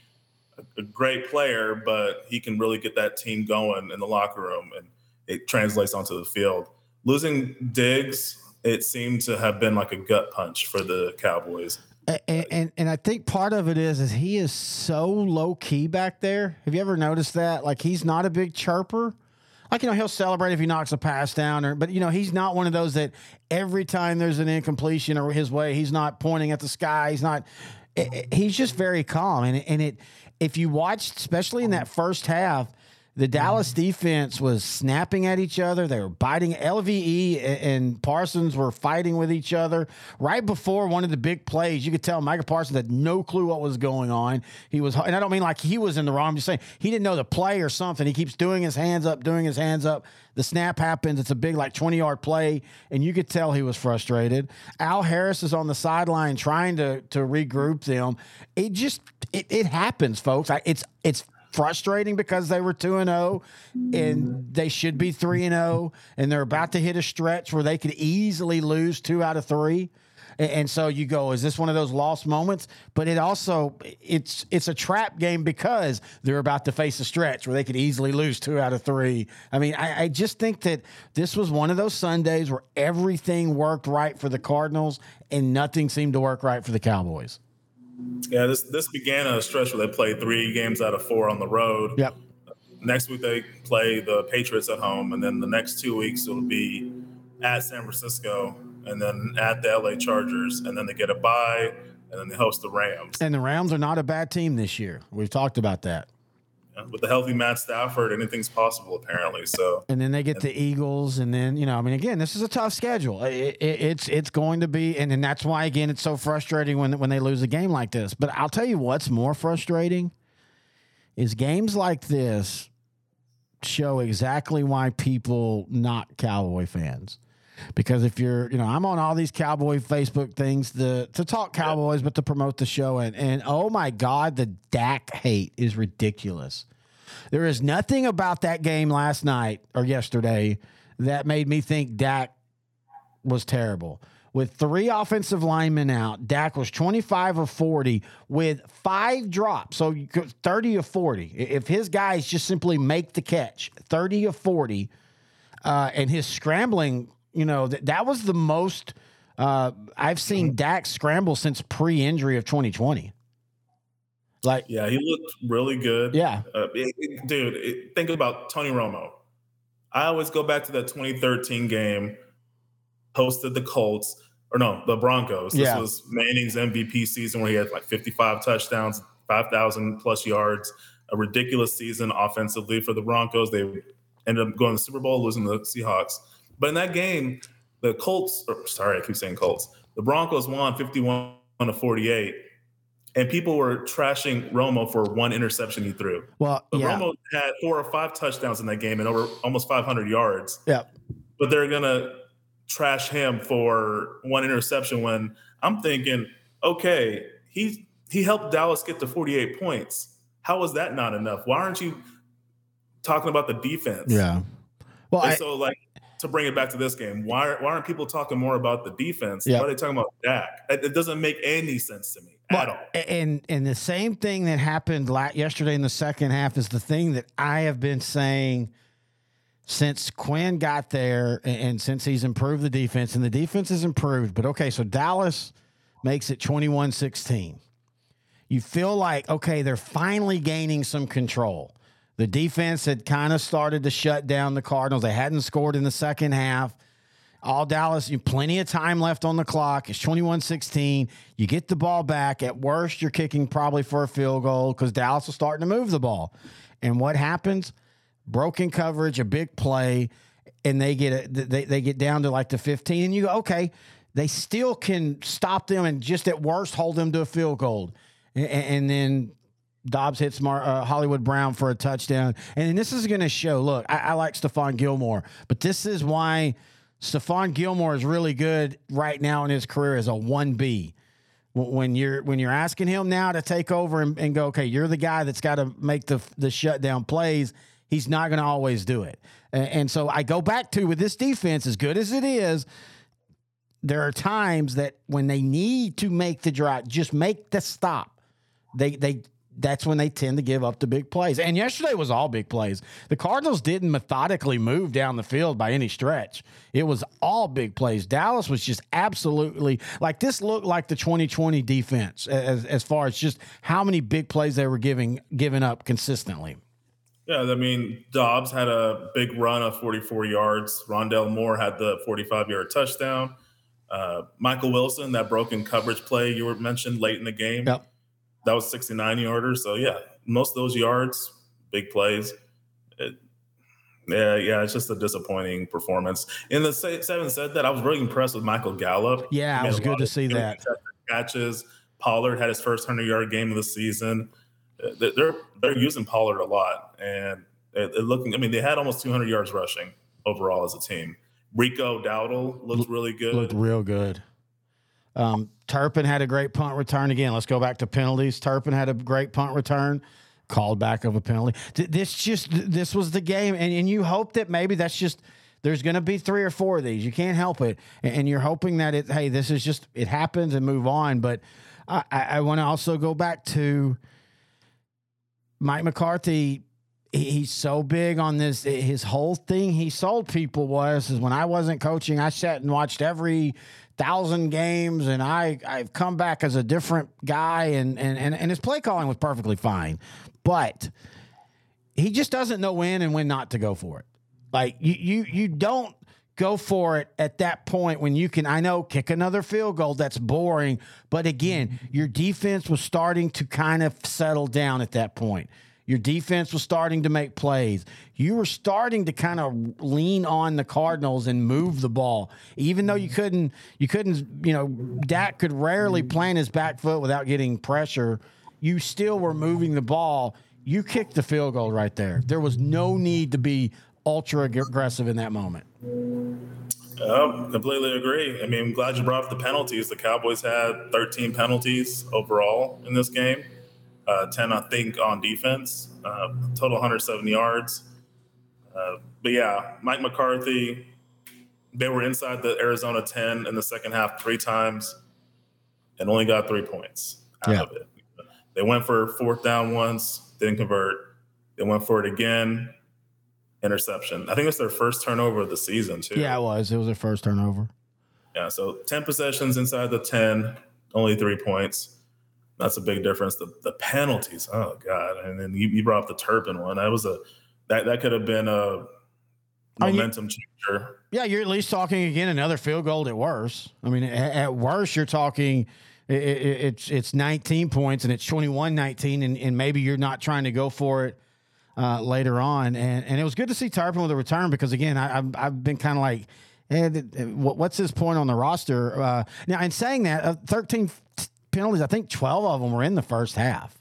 B: a, a great player, but he can really get that team going in the locker room, and it translates onto the field. Losing Diggs, it seemed to have been like a gut punch for the Cowboys.
A: And, and and I think part of it is is he is so low key back there. Have you ever noticed that? Like he's not a big chirper. Like you know he'll celebrate if he knocks a pass down, or but you know he's not one of those that every time there's an incompletion or his way he's not pointing at the sky. He's not. i- i- He's just very calm, and and it if you watched, especially in that first half, the Dallas defense was snapping at each other. They were biting. LVE and Parsons were fighting with each other. Right before one of the big plays, you could tell Micah Parsons had no clue what was going on. He was, and I don't mean like he was in the wrong. I'm just saying he didn't know the play or something. He keeps doing his hands up, doing his hands up. The snap happens. It's a big, like 20 yard play, and you could tell he was frustrated. Al Harris is on the sideline trying to to regroup them. It just it, it happens, folks. I, it's it's frustrating because they were 2 and 0 and they should be 3 and 0 and they're about to hit a stretch where they could easily lose 2 out of 3. And so you go, is this one of those lost moments? But it also it's it's a trap game because they're about to face a stretch where they could easily lose two out of three. I mean, I, I just think that this was one of those Sundays where everything worked right for the Cardinals and nothing seemed to work right for the Cowboys.
B: Yeah, this this began a stretch where they played three games out of four on the road.
A: Yep.
B: next week they play the Patriots at home, and then the next two weeks it'll be at San Francisco, and then at the LA Chargers, and then they get a bye, and then they host the Rams.
A: And the Rams are not a bad team this year. We've talked about that.
B: With the healthy Matt Stafford, anything's possible apparently. So,
A: and then they get the Eagles, and then you know, I mean, again, this is a tough schedule. It, it, it's it's going to be, and, and that's why again, it's so frustrating when when they lose a game like this. But I'll tell you what's more frustrating is games like this show exactly why people not Cowboy fans. Because if you're, you know, I'm on all these Cowboy Facebook things to to talk Cowboys, but to promote the show, and and oh my God, the Dak hate is ridiculous. There is nothing about that game last night or yesterday that made me think Dak was terrible. With three offensive linemen out, Dak was 25 or 40 with five drops. So 30 or 40. If his guys just simply make the catch, 30 or 40, uh, and his scrambling, you know, that, that was the most uh, I've seen Dak scramble since pre injury of 2020. Like,
B: yeah, he looked really good.
A: Yeah,
B: uh, it, it, dude. It, think about Tony Romo. I always go back to that 2013 game, hosted the Colts or no, the Broncos. This
A: Yeah.
B: was Manning's MVP season where he had like 55 touchdowns, 5,000 plus yards, a ridiculous season offensively for the Broncos. They ended up going to the Super Bowl, losing the Seahawks. But in that game, the Colts, or, sorry, I keep saying Colts, the Broncos won 51 to 48. And people were trashing Romo for one interception he threw.
A: well,
B: But
A: yeah,
B: Romo had four or five touchdowns in that game and over almost 500 yards.
A: yeah.
B: But they're gonna trash him for one interception when I'm thinking, okay, he he helped Dallas get to 48 points. How is that not enough? Why aren't you talking about the defense?
A: Yeah. Well, I,
B: so like to bring it back to this game, why why aren't people talking more about the defense?
A: Yeah.
B: Why are they talking about Dak? It, it doesn't make any sense to me at all.
A: And and the same thing that happened la- yesterday in the second half is the thing that I have been saying since Quinn got there and, and since he's improved the defense and the defense has improved. But okay, so Dallas makes it 21-16. You feel like okay, they're finally gaining some control. The defense had kind of started to shut down the Cardinals. They hadn't scored in the second half. All Dallas, you plenty of time left on the clock. It's 21 16. You get the ball back. At worst, you're kicking probably for a field goal because Dallas is starting to move the ball. And what happens? Broken coverage, a big play, and they get a, they, they get down to like the 15. And you go, okay, they still can stop them and just at worst hold them to a field goal. And, and then Dobbs hits Mar- uh, Hollywood Brown for a touchdown. And this is going to show. Look, I, I like Stephon Gilmore, but this is why Stephon Gilmore is really good right now in his career as a one B. When you're when you're asking him now to take over and, and go, okay, you're the guy that's got to make the the shutdown plays. He's not going to always do it. And, and so I go back to with this defense, as good as it is, there are times that when they need to make the drive, just make the stop. They they that's when they tend to give up the big plays. And yesterday was all big plays. The Cardinals didn't methodically move down the field by any stretch. It was all big plays. Dallas was just absolutely like this looked like the 2020 defense as as far as just how many big plays they were giving giving up consistently.
B: Yeah, I mean, Dobbs had a big run of 44 yards. Rondale Moore had the 45 yard touchdown. Uh, Michael Wilson, that broken coverage play you were mentioned late in the game,
A: Yep.
B: That was 69 yarders. So, yeah, most of those yards, big plays. It, yeah, yeah, it's just a disappointing performance. In the seven said that I was really impressed with Michael Gallup.
A: Yeah, it was good to see that.
B: Catches. Pollard had his first 100 yard game of the season. Uh, they- They're they're using Pollard a lot, and it, it looking. I mean, they had almost 200 yards rushing overall as a team. Rico Dowdle looked really good.
A: Looked real good. Um, Turpin had a great punt return again. Let's go back to penalties. Turpin had a great punt return, called back of a penalty. This just this was the game, and, and you hope that maybe that's just there's going to be three or four of these. You can't help it, and, you're hoping that it. Hey, this is just it happens and move on. But I, I, I want to also go back to Mike McCarthy he's so big on this his whole thing he sold people was is when i wasn't coaching i sat and watched every thousand games and i i've come back as a different guy and and and, and his play calling was perfectly fine but he just doesn't know when and when not to go for it. Like you you you don't go for it at that point when you can I know kick another field goal that's boring, but again, your defense was starting to kind of settle down at that point. Your defense was starting to make plays. You were starting to kind of lean on the Cardinals and move the ball, even though you couldn't. You couldn't. You know, Dak could rarely plant his back foot without getting pressure. You still were moving the ball. You kicked the field goal right there. There was no need to be ultra aggressive in that moment.
B: Um, completely agree. I mean, I'm glad you brought up the penalties. The Cowboys had 13 penalties overall in this game uh, 10, I think, on defense, uh, total 170 yards. Uh, but yeah, Mike McCarthy, they were inside the Arizona 10 in the second half three times and only got three points out yeah. of it. They went for fourth down once, didn't convert. They went for it again, interception. I think it's their first turnover of the season, too.
A: Yeah, it was. It was their first turnover.
B: Yeah, so 10 possessions inside the 10, only three points. That's a big difference. The the penalties, oh god! And then you, you brought up the Turpin one. That was a that that could have been a momentum you, changer.
A: Yeah, you're at least talking again another field goal at worst. I mean, at, at worst, you're talking it, it, it's it's 19 points and it's 21-19, and, and maybe you're not trying to go for it uh, later on. And and it was good to see Turpin with a return because again, I, have I've been kind of like. Eh, what's his point on the roster? Uh, now, in saying that, uh, 13 penalties. I think 12 of them were in the first half.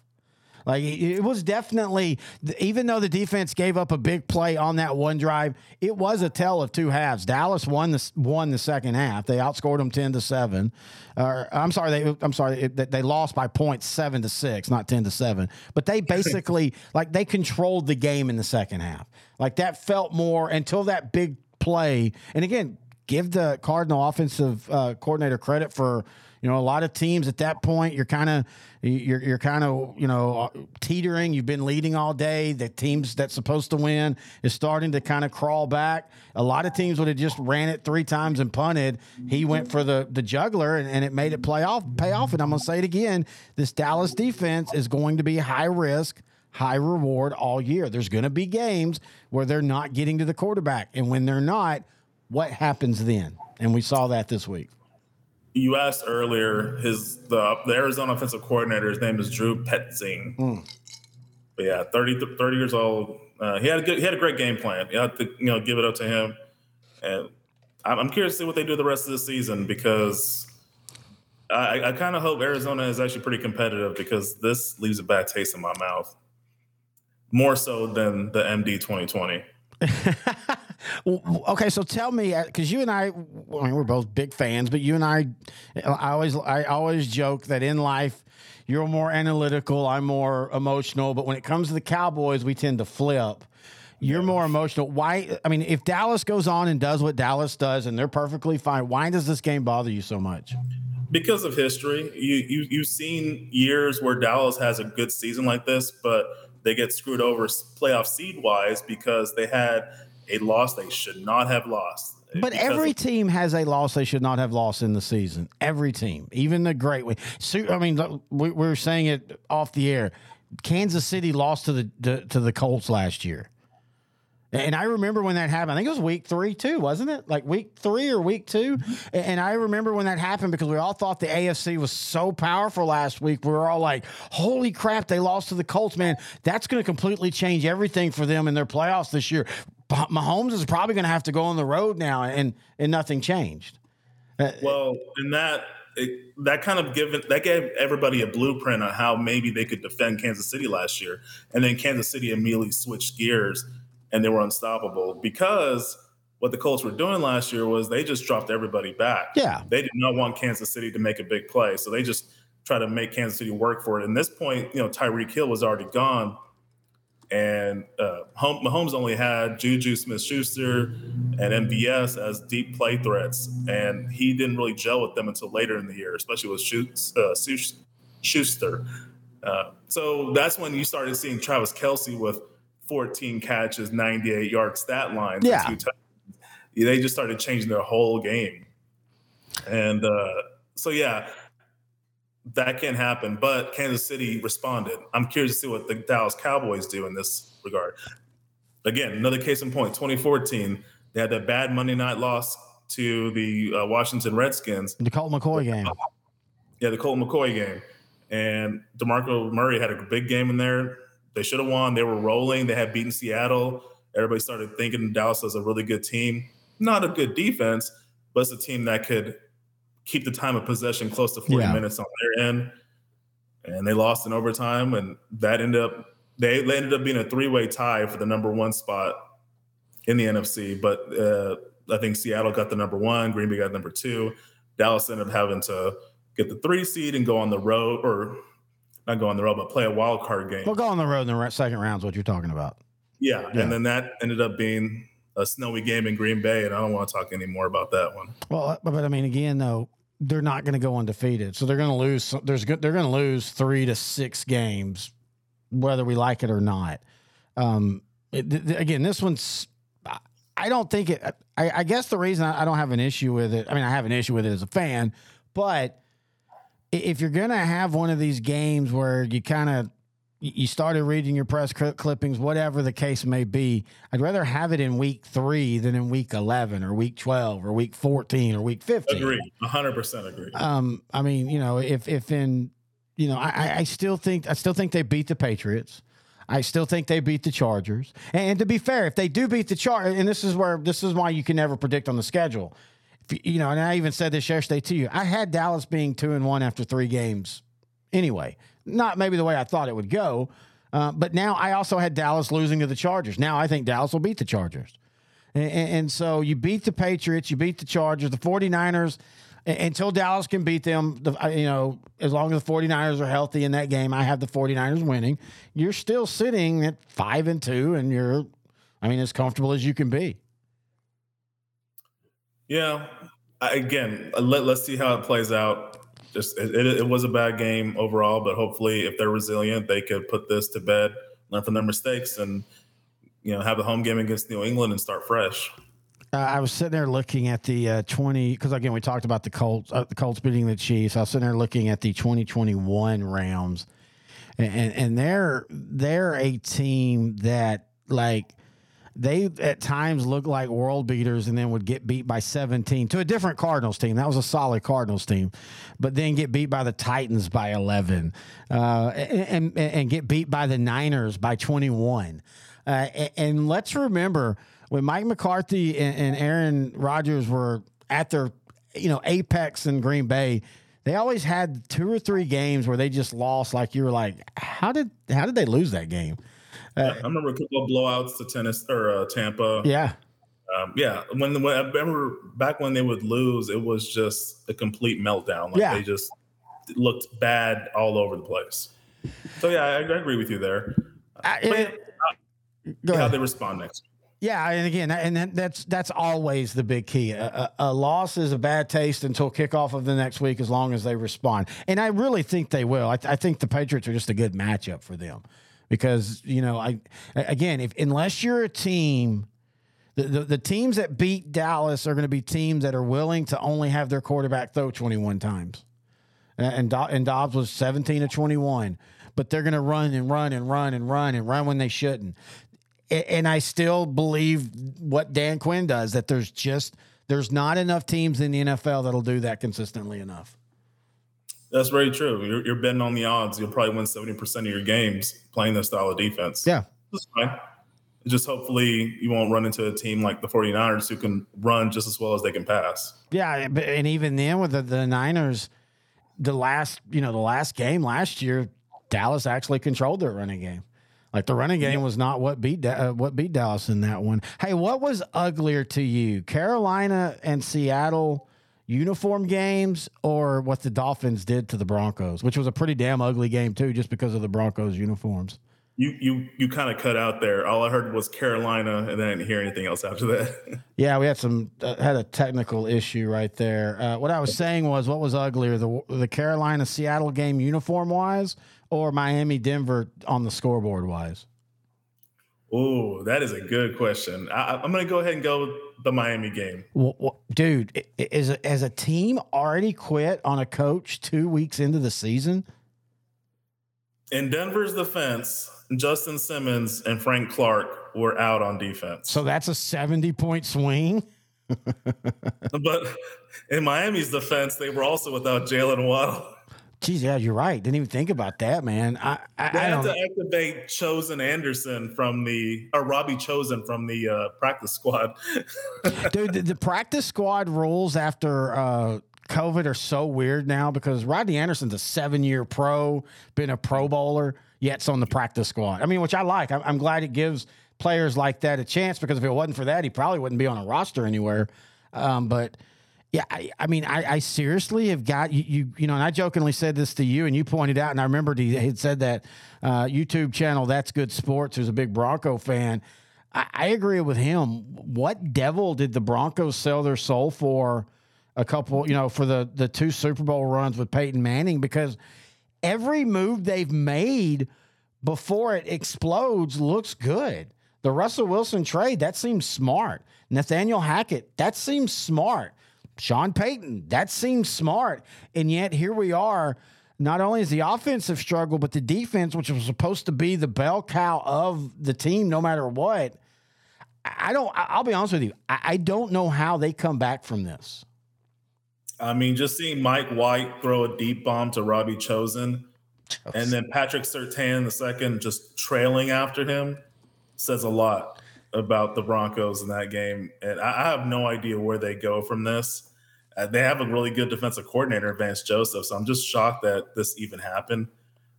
A: Like it was definitely, even though the defense gave up a big play on that one drive, it was a tell of two halves. Dallas won the won the second half. They outscored them ten to seven. Or I'm sorry, they I'm sorry they lost by points seven to six, not ten to seven. But they basically like they controlled the game in the second half. Like that felt more until that big play. And again, give the Cardinal offensive uh, coordinator credit for you know, a lot of teams at that point, you're kind of you're you're kind of you know uh, teetering. You've been leading all day. The teams that's supposed to win is starting to kind of crawl back. A lot of teams would have just ran it three times and punted. He went for the the juggler, and, and it made it play off pay off. And I'm going to say it again: this Dallas defense is going to be high risk high reward all year. There's going to be games where they're not getting to the quarterback. And when they're not, what happens then? And we saw that this week
B: you asked earlier his the, the Arizona offensive coordinator. His name is Drew Petzing. Mm. But yeah, 30, 30 years old. Uh, he had a good, he had a great game plan. You have to you know give it up to him. And I'm curious to see what they do the rest of the season because I, I kind of hope Arizona is actually pretty competitive because this leaves a bad taste in my mouth, more so than the MD 2020.
A: okay, so tell me, because uh, you and I, I mean, we're both big fans, but you and I, I always, I always joke that in life, you're more analytical, I'm more emotional. But when it comes to the Cowboys, we tend to flip. You're more emotional. Why? I mean, if Dallas goes on and does what Dallas does, and they're perfectly fine, why does this game bother you so much?
B: Because of history, you you you've seen years where Dallas has a good season like this, but they get screwed over playoff seed wise because they had a loss they should not have lost.
A: Eh, but every of- team has a loss they should not have lost in the season. Every team, even the great way. I mean, we, are saying it off the air. Kansas City lost to the to, to the Colts last year. And I remember when that happened. I think it was week three, too, wasn't it? Like week three or week two. And I remember when that happened because we all thought the AFC was so powerful last week. We were all like, holy crap, they lost to the Colts, man. That's going to completely change everything for them in their playoffs this year. Mahomes is probably going to have to go on the road now, and, and nothing changed.
B: Uh, well, in that it, that kind of given that gave everybody a blueprint on how maybe they could defend Kansas City last year, and then Kansas City immediately switched gears and they were unstoppable because what the Colts were doing last year was they just dropped everybody back.
A: Yeah.
B: They did not want Kansas City to make a big play. So they just try to make Kansas City work for it. And this point, you know, Tyreek Hill was already gone. And uh, Mahomes only had Juju Smith Schuster and MVS as deep play threats. And he didn't really gel with them until later in the year, especially with uh, Schuster. Uh, so that's when you started seeing Travis Kelce with – 14 catches, 98 yards, stat line.
A: Yeah.
B: They just started changing their whole game. And uh, so, yeah, that can't happen. But Kansas City responded. I'm curious to see what the Dallas Cowboys do in this regard. Again, another case in point 2014, they had that bad Monday night loss to the uh, Washington Redskins.
A: The Colt McCoy game.
B: Yeah, the Colt McCoy game. And DeMarco Murray had a big game in there. They should have won. They were rolling. They had beaten Seattle. Everybody started thinking Dallas was a really good team. Not a good defense, but it's a team that could keep the time of possession close to 40 yeah. minutes on their end. And they lost in overtime, and that ended up they, ended up being a three way tie for the number one spot in the NFC. But uh, I think Seattle got the number one, Green Bay got number two. Dallas ended up having to get the three seed and go on the road, or not go on the road, but play a wild card game.
A: We'll go on the road in the second round. Is what you're talking about.
B: Yeah, yeah. and then that ended up being a snowy game in Green Bay, and I don't want to talk any more about that one.
A: Well, but I mean, again, though, they're not going to go undefeated, so they're going to lose. There's they're going to lose three to six games, whether we like it or not. Um, it, th- again, this one's. I don't think it. I, I guess the reason I, I don't have an issue with it. I mean, I have an issue with it as a fan, but if you're going to have one of these games where you kind of you started reading your press clippings, whatever the case may be, I'd rather have it in week three than in week 11 or week 12 or week 14 or week 15.
B: Agree. 100% agree.
A: Um, I mean, you know, if, if in, you know, I, I still think, I still think they beat the Patriots. I still think they beat the Chargers. And, and to be fair, if they do beat the Chargers, and this is where, this is why you can never predict on the schedule you know, and I even said this yesterday to you. I had Dallas being two and one after three games. Anyway, not maybe the way I thought it would go, uh, but now I also had Dallas losing to the Chargers. Now I think Dallas will beat the Chargers. And, and so you beat the Patriots, you beat the Chargers, the 49ers, until Dallas can beat them, the, you know, as long as the 49ers are healthy in that game, I have the 49ers winning. You're still sitting at 5 and 2 and you're I mean as comfortable as you can be.
B: Yeah. again, uh, let, let's see how it plays out. Just it, it, it, was a bad game overall, but hopefully, if they're resilient, they could put this to bed, learn from their mistakes, and you know have a home game against New England and start fresh.
A: Uh, I was sitting there looking at the uh, 20 because again we talked about the Colts, uh, the Colts beating the Chiefs. I was sitting there looking at the 2021 Rams, and, and, and they're they're a team that like they at times looked like world beaters and then would get beat by 17 to a different Cardinals team. That was a solid Cardinals team, but then get beat by the Titans by 11 uh, and, and, and, get beat by the Niners by 21. Uh, and, and, let's remember when Mike McCarthy and, and Aaron Rodgers were at their you know apex in Green Bay, they always had two or three games where they just lost. Like you were like, how did how did they lose that game?
B: Uh, I remember a couple of blowouts to tennis or uh, Tampa.
A: Yeah.
B: Um, yeah, when, when I remember back when they would lose, it was just a complete meltdown. Like yeah. they just looked bad all over the place. So yeah, I, I agree with you there. Uh, it, uh, how they respond next.
A: Yeah, and again, and that's that's always the big key. A, a, a, loss is a bad taste until kickoff of the next week, as long as they respond. And I really think they will. I, I think the Patriots are just a good matchup for them because you know I again if unless you're a team the, the, the teams that beat Dallas are going to be teams that are willing to only have their quarterback throw 21 times. And, and Dobbs was 17 to 21, but they're going to run and run and run and run and run when they shouldn't. And I still believe what Dan Quinn does that there's just there's not enough teams in the NFL that'll do that consistently enough.
B: That's very true. You're, you're betting on the odds. You'll probably win 70% of your games playing this style of defense.
A: Yeah.
B: That's fine. Just hopefully you won't run into a team like the 49ers who can run just as well as they can pass.
A: Yeah. And even then with the, the Niners, the last, you know, the last game last year, Dallas actually controlled their running game. Like the running game was not what beat uh, what beat Dallas in that one. Hey, what was uglier to you, Carolina and Seattle uniform games or what the Dolphins did to the Broncos, which was a pretty damn ugly game too, just because of the Broncos uniforms.
B: You you you kind of cut out there. All I heard was Carolina, and then I didn't hear anything else after that.
A: yeah, we had some uh, had a technical issue right there. Uh, what I was saying was, what was uglier, the the Carolina Seattle game uniform wise, or Miami Denver on the scoreboard wise?
B: Oh, that is a good question. I, am going to go ahead and go with the Miami game.
A: Well, well, dude, is a, as a team already quit on a coach two weeks into the season?
B: In Denver's defense, Justin Simmons and Frank Clark were out on defense.
A: So that's a 70 point swing.
B: but in Miami's defense, they were also without Jaylen Waddle.
A: Geez, yeah, you're right. Didn't even think about that, man. I, I,
B: they
A: I
B: had to activate Chosen Anderson from the or Robbie Chosen from the uh, practice squad.
A: Dude, the, the, practice squad rules after uh, COVID are so weird now because Rodney Anderson's a seven year pro, been a Pro Bowler, yet it's on the practice squad. I mean, which I like. I'm, I'm glad it gives players like that a chance because if it wasn't for that, he probably wouldn't be on a roster anywhere. Um, but yeah, I, I mean, I, I, seriously have got you, you, you know, and I jokingly said this to you, and you pointed out, and I remembered he had said that uh, YouTube channel, That's Good Sports, who's a big Bronco fan. I, I agree with him. What devil did the Broncos sell their soul for a couple, you know, for the, the two Super Bowl runs with Peyton Manning? Because every move they've made before it explodes looks good. The Russell Wilson trade, that seems smart. Nathaniel Hackett, that seems smart. Sean Payton, that seems smart. And yet here we are. Not only is the offensive struggle, but the defense, which was supposed to be the bell cow of the team, no matter what. I don't. I'll be honest with you. I don't know how they come back from this.
B: I mean, just seeing Mike White throw a deep bomb to Robbie Chosen, and then Patrick Surtain the second just trailing after him says a lot about the Broncos in that game. And I have no idea where they go from this. Uh, they have a really good defensive coordinator, Vance Joseph. So I'm just shocked that this even happened.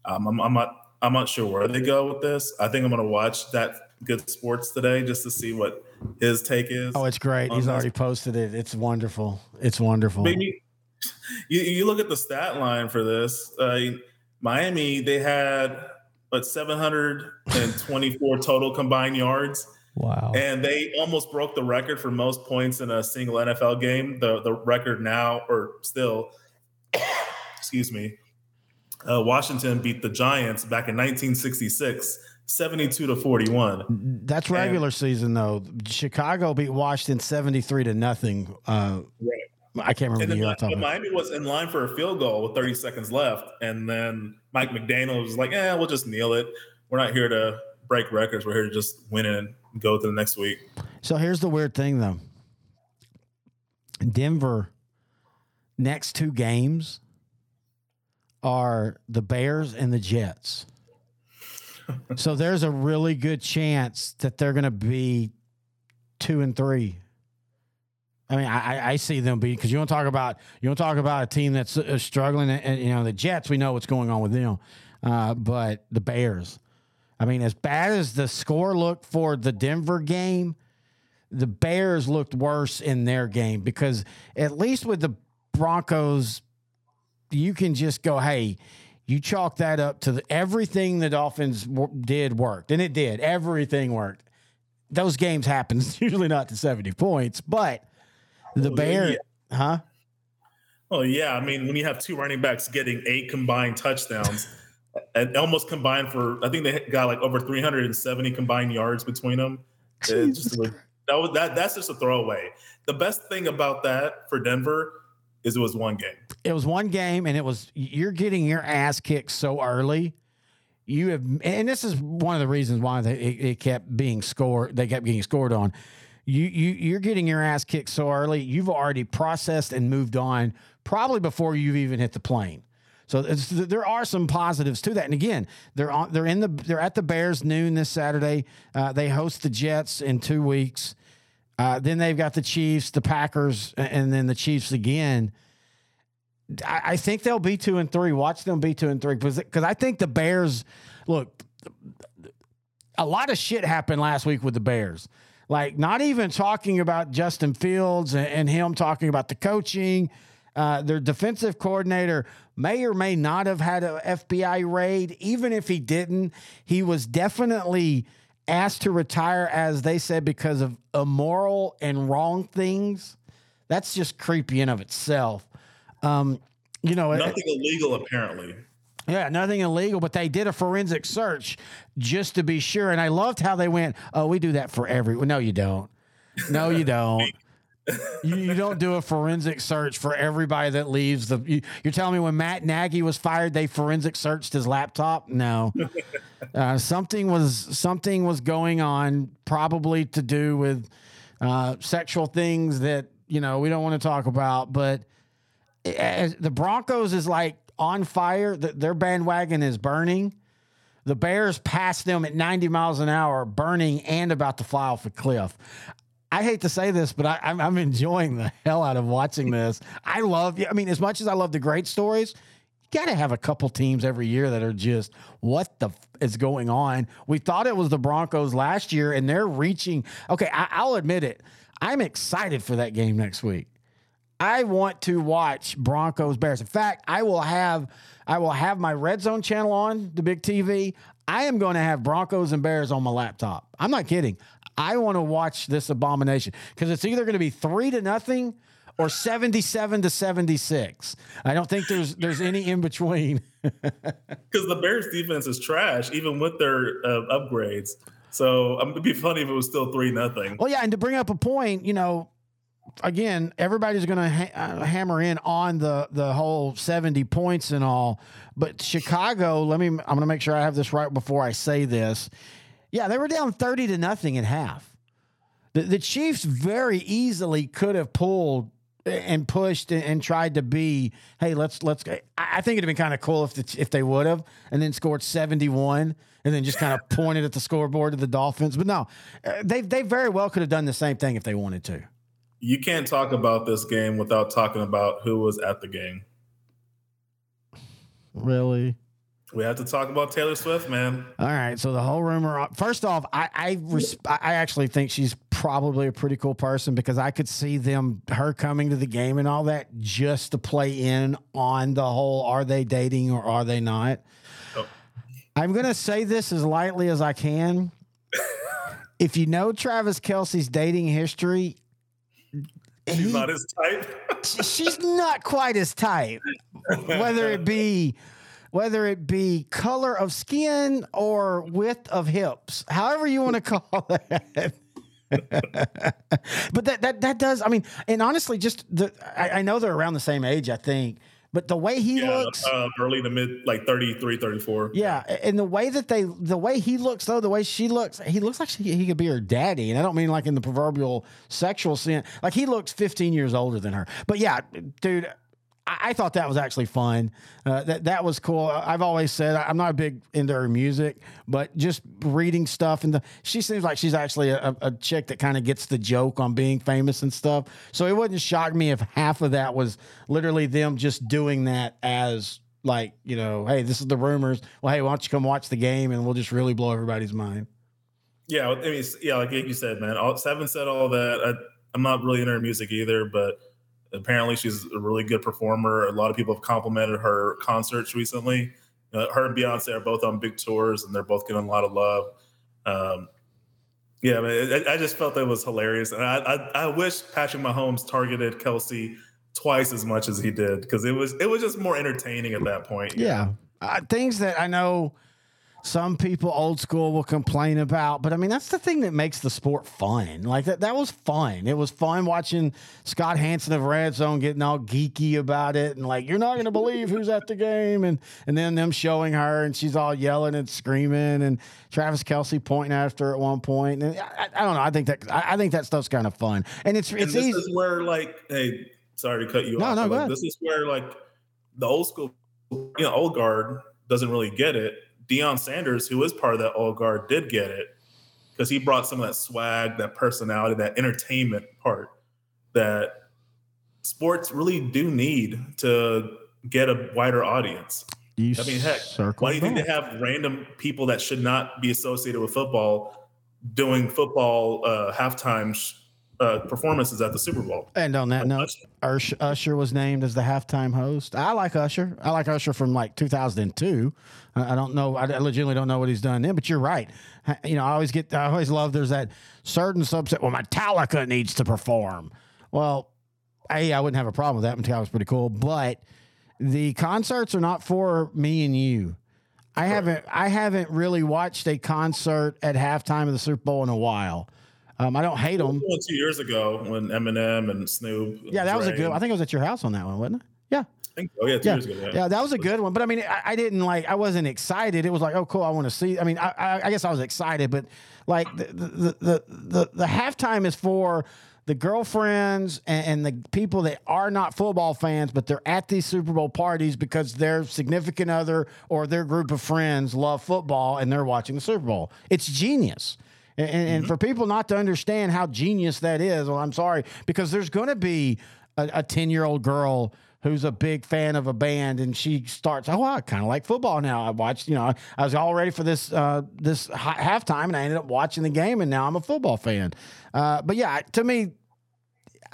B: Um, I'm, I'm, not. I'm not sure where they go with this. I think I'm going to watch that good sports today just to see what his take is.
A: Oh, it's great. He's this. already posted it. It's wonderful. It's wonderful.
B: Maybe you, you look at the stat line for this. Uh, Miami, they had but 724 total combined yards.
A: Wow.
B: And they almost broke the record for most points in a single NFL game. The the record now or still excuse me. Uh, Washington beat the Giants back in 1966, 72 to 41.
A: That's regular and, season though. Chicago beat Washington 73 to nothing. Uh, right. I can't remember the year.
B: Then, Miami was in line for a field goal with 30 seconds left, and then Mike McDaniel was like, "Yeah, we'll just kneel it. We're not here to break records. We're here to just win and go to the next week.
A: So here's the weird thing, though. Denver next two games are the Bears and the Jets. so there's a really good chance that they're going to be two and three. I mean, I, I see them be because you want to talk about you want to talk about a team that's uh, struggling, and, and, you know the Jets. We know what's going on with them, uh, but the Bears. I mean, as bad as the score looked for the Denver game, the Bears looked worse in their game because at least with the Broncos, you can just go, hey, you chalk that up to the, everything the Dolphins w- did worked, and it did. Everything worked. Those games happen. Usually not to 70 points, but the Bears, yeah. huh?
B: Oh, yeah. I mean, when you have two running backs getting eight combined touchdowns, and almost combined for I think they got like over 370 combined yards between them. Just, that was that that's just a throwaway. The best thing about that for Denver is it was one game.
A: It was one game and it was you're getting your ass kicked so early. You have and this is one of the reasons why they, it, it kept being scored they kept getting scored on. You you you're getting your ass kicked so early. You've already processed and moved on probably before you've even hit the plane. So there are some positives to that. And again, they're on, they're in the they're at the Bears noon this Saturday. Uh, they host the Jets in two weeks. Uh, then they've got the Chiefs, the Packers, and then the Chiefs again. I, I think they'll be two and three. Watch them be two and three because I think the Bears look. A lot of shit happened last week with the Bears. Like not even talking about Justin Fields and him talking about the coaching uh, their defensive coordinator may or may not have had an FBI raid. Even if he didn't, he was definitely asked to retire, as they said, because of immoral and wrong things. That's just creepy in of itself. Um, you know,
B: nothing it, illegal apparently.
A: Yeah, nothing illegal, but they did a forensic search just to be sure. And I loved how they went, "Oh, we do that for every." No, you don't. No, you don't. You, you don't do a forensic search for everybody that leaves the. You, you're telling me when Matt Nagy was fired, they forensic searched his laptop? No, uh, something was something was going on, probably to do with uh, sexual things that you know we don't want to talk about. But the Broncos is like on fire. The, their bandwagon is burning. The Bears passed them at 90 miles an hour, burning and about to fly off a cliff. I hate to say this, but I, am I'm enjoying the hell out of watching this. I love, I mean, as much as I love the great stories, you got to have a couple teams every year that are just what the f- is going on. We thought it was the Broncos last year, and they're reaching. Okay, I, I'll admit it. I'm excited for that game next week. I want to watch Broncos Bears. In fact, I will have I will have my red zone channel on the big TV. I am going to have Broncos and Bears on my laptop. I'm not kidding. I want to watch this abomination because it's either going to be three to nothing or 77 to 76. I don't think there's there's any in between.
B: Because the Bears defense is trash, even with their uh, upgrades. So um, it'd be funny if it was still three nothing.
A: Well, yeah, and to bring up a point, you know, again, everybody's going to ha- uh, hammer in on the the whole 70 points and all, but Chicago, let me I'm going to make sure I have this right before I say this. Yeah, they were down 30 to nothing at half. The, the Chiefs very easily could have pulled and pushed and, and tried to be, hey, let's let's. I, I think it'd have been kind of cool if the, if they would have and then scored 71 and then just kind of pointed at the scoreboard to the Dolphins. But no, uh, they they very well could have done the same thing if they wanted to
B: you can't talk about this game without talking about who was at the game.
A: Really?
B: We have to talk about Taylor Swift, man.
A: All right. So the whole rumor. First off, I I, res- I actually think she's probably a pretty cool person because I could see them her coming to the game and all that just to play in on the whole are they dating or are they not. Oh. I'm gonna say this as lightly as I can. if you know Travis Kelce's dating history,
B: She's he, not his type.
A: she's not quite his type. Whether it be whether it be color of skin or width of hips, however you want to call it. but that that that does. I mean, and honestly, just the I, I know they're around the same age. I think but the way he yeah, looks
B: uh, early to mid like 33 34
A: yeah and the way that they the way he looks though the way she looks he looks like she, he could be her daddy and i don't mean like in the proverbial sexual sense like he looks 15 years older than her but yeah dude I, thought that was actually fun. Uh, that that was cool. I've always said I'm not a big into her music, but just reading stuff and the she seems like she's actually a, a chick that kind of gets the joke on being famous and stuff. So it wouldn't shock me if half of that was literally them just doing that as like you know, hey, this is the rumors. Well, hey, why don't you come watch the game and we'll just really blow everybody's mind.
B: Yeah, I mean, yeah, like you said, man. All, Seven said all that. I, I'm not really into her music either, but Apparently, she's a really good performer. A lot of people have complimented her concerts recently. Uh, her and Beyonce are both on big tours, and they're both getting a lot of love. Um, yeah, I, I, just felt that was hilarious, and I, I, I wish Patrick Mahomes targeted Kelce twice as much as he did because it was it was just more entertaining at that point.
A: Yeah, uh, things that I know some people old school will complain about, but I mean that's the thing that makes the sport fun. Like that that was fun. It was fun watching Scott Hanson of Red Zone getting all geeky about it and like you're not going to believe who's at the game and and then them showing her and she's all yelling and screaming and Travis Kelce pointing after at one point. And I, I don't know. I think that I, I think that stuff's kind of fun. And it's
B: and
A: it's
B: this
A: easy.
B: is where like hey, sorry to cut you
A: no,
B: off.
A: No, like,
B: this is where like the old school, you know, old guard doesn't really get it Deion Sanders, who is part of that old guard, did get it because he brought some of that swag, that personality, that entertainment part that sports really do need to get a wider audience. You I mean, heck, why do you think they have random people that should not be associated with football doing football uh, halftime sh- uh, performances at the Super Bowl.
A: And on that note, Usher, Usher, was named as the halftime host. I like Usher. I like Usher from like 2002. I don't know. I legitimately don't know what he's done then. But you're right. You know, I always get. I always love. There's that certain subset. Well, Metallica needs to perform. Well, a I wouldn't have a problem with that. Metallica's pretty cool, but the concerts are not for me and you. I haven't I haven't really watched a concert at halftime of the Super Bowl in a while. Um, I don't hate them.
B: Two years ago when Eminem and Snoop.
A: Yeah, that was a good. I think it was at your house on that one, wasn't it? Yeah.
B: Oh yeah,
A: yeah.
B: Ago, yeah.
A: yeah. that was a good one. But I mean, I, I, didn't like. I wasn't excited. It was like, oh, cool. I want to see. I mean, I, I, guess I was excited, but like the the the the, the halftime is for the girlfriends and, and, the people that are not football fans, but they're at these Super Bowl parties because their significant other or their group of friends love football and they're watching the Super Bowl. It's genius. And, mm-hmm. and for people not to understand how genius that is, well, I'm sorry, because there's going to be a 10 year old girl who's a big fan of a band and she starts oh i kind of like football now i watched you know i was all ready for this uh, this halftime and i ended up watching the game and now i'm a football fan uh, but yeah to me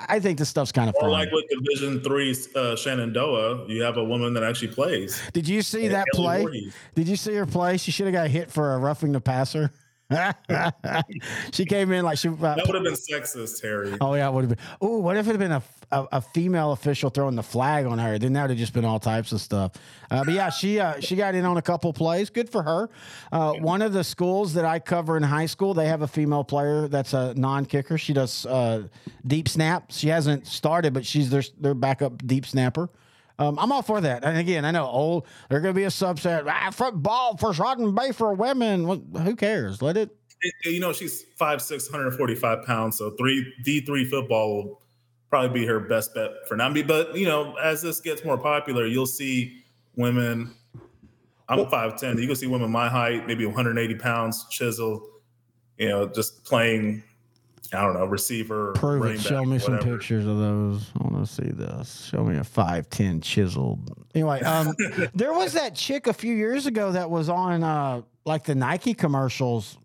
A: I think this stuff's kind of fun.
B: like with Division Three uh, Shenandoah, you have a woman that actually plays.
A: Did you see that play? Did you see her play? She should have got hit for a roughing the passer. she came in like she. Uh,
B: that would have been sexist, Terry.
A: Oh yeah, would have been. Oh, what if it had been a, a, a, female official throwing the flag on her? Then that would have just been all types of stuff. Uh, but yeah, she uh, she got in on a couple plays. Good for her. Uh, one of the schools that I cover in high school, they have a female player that's a non-kicker. She does uh, deep snap. She hasn't started, but she's their their backup deep snapper. Um, I'm all for that. And again, I know old there's going to be a subset. Ah, football for Shotton Bay for women. Well, who cares? Let it.
B: You know, she's five six hundred forty five pounds. So three D three football will probably be her best bet for now. But you know, as this gets more popular, you'll see women. I'm five ten. You can see women my height, maybe 180 pounds, chiseled. You know, just playing I don't know, receiver.
A: Prove it. Show me some pictures of those. I want to see this. Show me a five ten chiseled. Anyway, um, there was that chick a few years ago that was on uh, like the Nike commercials.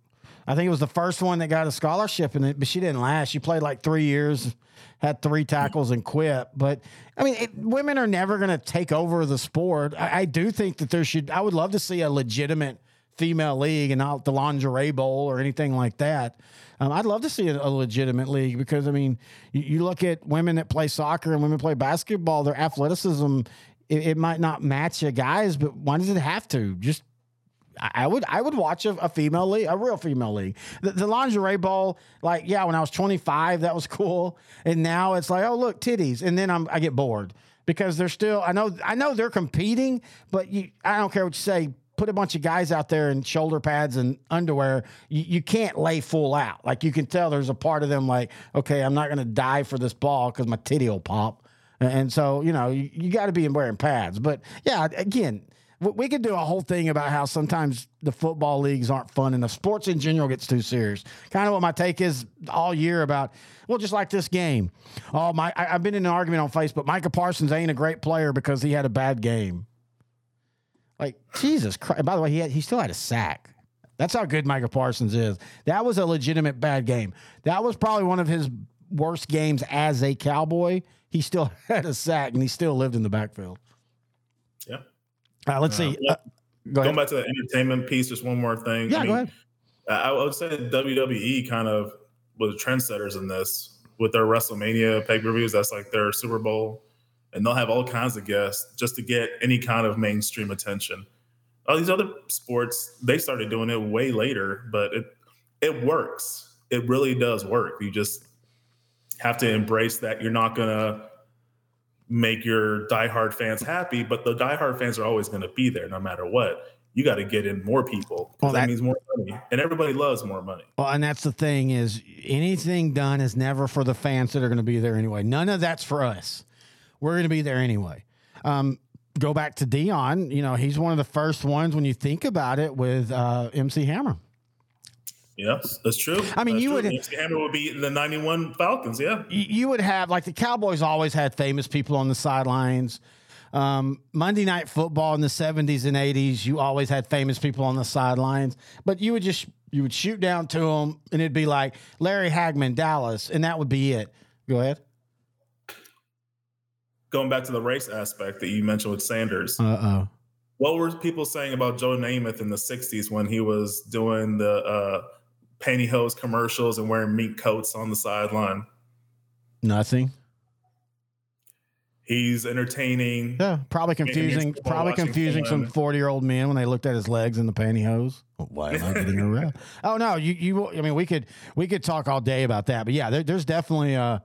A: I think it was the first one that got a scholarship in it, but she didn't last. She played like three years, had three tackles, and quit. But I mean, it, women are never going to take over the sport. I, I do think that there should. I would love to see a legitimate female league and not the lingerie bowl or anything like that. Um, I'd love to see a, a, legitimate league because I mean, you, you, look at women that play soccer and women play basketball. Their athleticism it, it, might not match a guys, but why does it have to? Just I would I would watch a, a female league, a real female league. The, the, lingerie bowl, like yeah, when I was 25, that was cool, and now it's like oh look titties, and then I'm I get bored because they're still I know I know they're competing, but you I don't care what you say put a bunch of guys out there in shoulder pads and underwear, you, you can't lay full out. Like you can tell there's a part of them like, okay, I'm not going to die for this ball because my titty will pop. And so, you know, you, you got to be wearing pads. But yeah, again, we could do a whole thing about how sometimes the football leagues aren't fun and the sports in general gets too serious. Kind of what my take is all year about, well, just like this game. Oh, my, I, have been in an argument on Facebook. Micah Parsons ain't a great player because he had a bad game. Like Jesus Christ! By the way, he had, he still had a sack. That's how good Micah Parsons is. That was a legitimate bad game. That was probably one of his worst games as a Cowboy. He still had a sack and he still lived in the backfield.
B: Yeah.
A: Uh, let's uh, see. Uh,
B: go Going back to the entertainment piece, just one more thing.
A: Yeah, I mean, go ahead.
B: I would say WWE kind of was trendsetters in this with their WrestleMania pay per views. That's like their Super Bowl and they'll have all kinds of guests just to get any kind of mainstream attention. All these other sports, they started doing it way later, but it it works. It really does work. You just have to embrace that you're not gonna make your diehard fans happy, but the diehard fans are always gonna be there no matter what. You got to get in more people. Well, that, that means more money, and everybody loves more money.
A: Well, and that's the thing is anything done is never for the fans that are going to be there anyway. None of that's for us we're going to be there anyway. Um, go back to Deion. You know, he's one of the first ones when you think about it with uh, MC Hammer.
B: Yes, that's true.
A: I mean,
B: that's
A: you
B: true.
A: would
B: MC Hammer would be the '91 Falcons. Yeah,
A: you would have like the Cowboys always had famous people on the sidelines. Um, Monday Night Football in the '70s and '80s, you always had famous people on the sidelines, but you would just you would shoot down to them, and it'd be like Larry Hagman, Dallas, and that would be it. Go ahead
B: going back to the race aspect that you mentioned with Sanders.
A: Uh oh.
B: What were people saying about Joe Namath in the '60s when he was doing the uh, pantyhose commercials and wearing mink coats on the sideline?
A: Nothing.
B: He's entertaining.
A: Yeah, probably confusing. Probably confusing some forty-year-old men when they looked at his legs in the pantyhose. Why am I getting around? Oh no, you you. I mean, we could we could talk all day about that, but yeah, there, there's definitely a.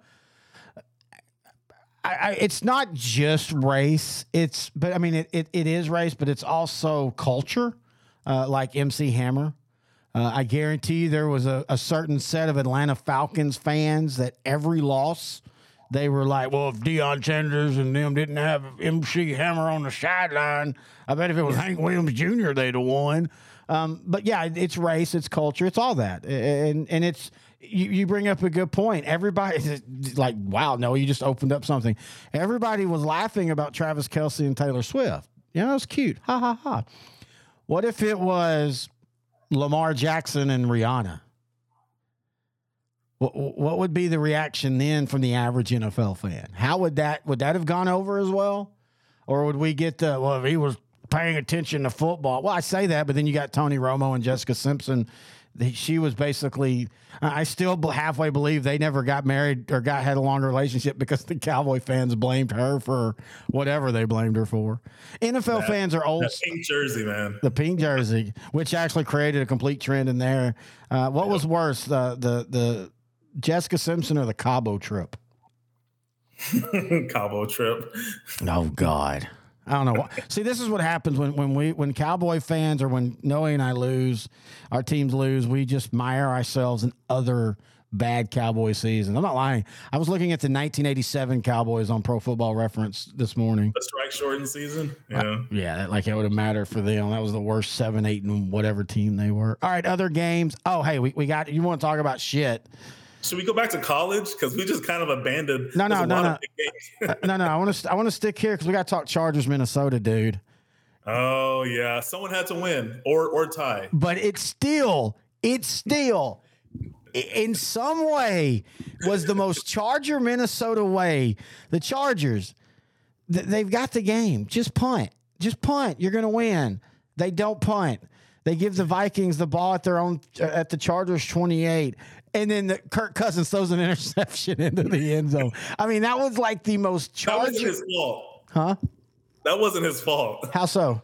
A: I, I, it's not just race. It's but I mean it, it, it is race, but it's also culture. Uh, like MC Hammer, uh, I guarantee you there was a, a certain set of Atlanta Falcons fans that every loss they were like, well, if Deion Sanders and them didn't have MC Hammer on the sideline, I bet if it was Hank Williams Jr., they'd have won. Um, but yeah, it's race, it's culture, it's all that, and and it's you, you bring up a good point. Everybody like, wow, no, you just opened up something. Everybody was laughing about Travis Kelce and Taylor Swift. Yeah, that was cute. Ha ha ha. What if it was Lamar Jackson and Rihanna? What, what would be the reaction then from the average NFL fan? How would that would that have gone over as well, or would we get the well if he was paying attention to football? Well, I say that, but then you got Tony Romo and Jessica Simpson. She was basically. I still halfway believe they never got married or got had a longer relationship because the Cowboy fans blamed her for whatever they blamed her for. NFL fans are old
B: That pink jersey, man.
A: the pink jersey, which actually created a complete trend in there. Uh, what was worse, the the the Jessica Simpson or the Cabo trip?
B: Cabo trip.
A: Oh God, I don't know. See, this is what happens when when we when Cowboy fans or when Nohe and I lose, our teams lose. We just mire ourselves in other bad Cowboy seasons. I'm not lying. I was looking at the 1987 Cowboys on Pro Football Reference this morning.
B: The strike shortened season. Yeah.
A: Yeah, that, like it would have mattered for them. That was the worst seven, eight, and whatever team they were. All right, other games. Oh, hey, we, we got you want to talk about shit.
B: Should we go back to college? Because we just kind of abandoned.
A: No, no, no, no.
B: games.
A: Uh, no, no, I want to I want to stick here because we got to talk Chargers, Minnesota, dude.
B: oh yeah, someone had to win or or tie.
A: But it's still, it's still, in some way, was the most Charger Minnesota way. The Chargers, th- they've got the game. Just punt, just punt. You're gonna win. They don't punt. They give the Vikings the ball at their own at the Chargers 28. And then the Kirk Cousins throws an interception into the end zone. I mean, that was like the most
B: That wasn't his fault.
A: huh?
B: That wasn't his fault.
A: How so?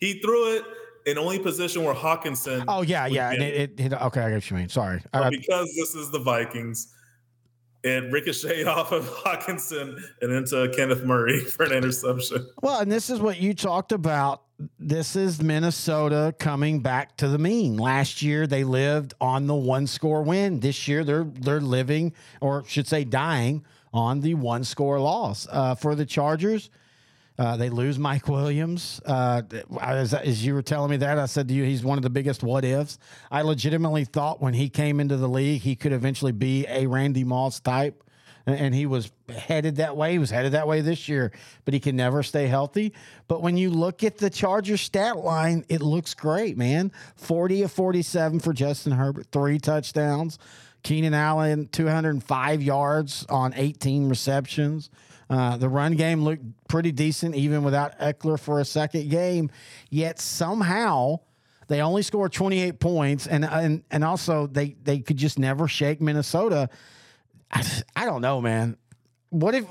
B: He threw it in only position where Hockenson.
A: Oh yeah, yeah. And it, it, it- okay, I get what you mean. Sorry.
B: But because this is the Vikings, it ricocheted off of Hockenson and into Kenneth Murray for an interception.
A: well, and this is what you talked about. This is Minnesota coming back to the mean. Last year they lived on the one score win. This year they're they're living, or should say, dying on the one score loss. Uh, for the Chargers, uh, they lose Mike Williams. Uh, as, as you were telling me that, I said to you, he's one of the biggest what ifs. I legitimately thought when he came into the league, he could eventually be a Randy Moss type. And- he was headed that way. He was headed that way this year, but he can never stay healthy. But when you look at the Chargers stat line, it looks great, man. 40 of 47 for Justin Herbert, three touchdowns. Keenan Allen, 205 yards on 18 receptions. Uh, the run game looked pretty decent, even without Ekeler for a second game. Yet somehow they only scored 28 points, and and and also they they could just never shake Minnesota. I, I don't know, man. What if?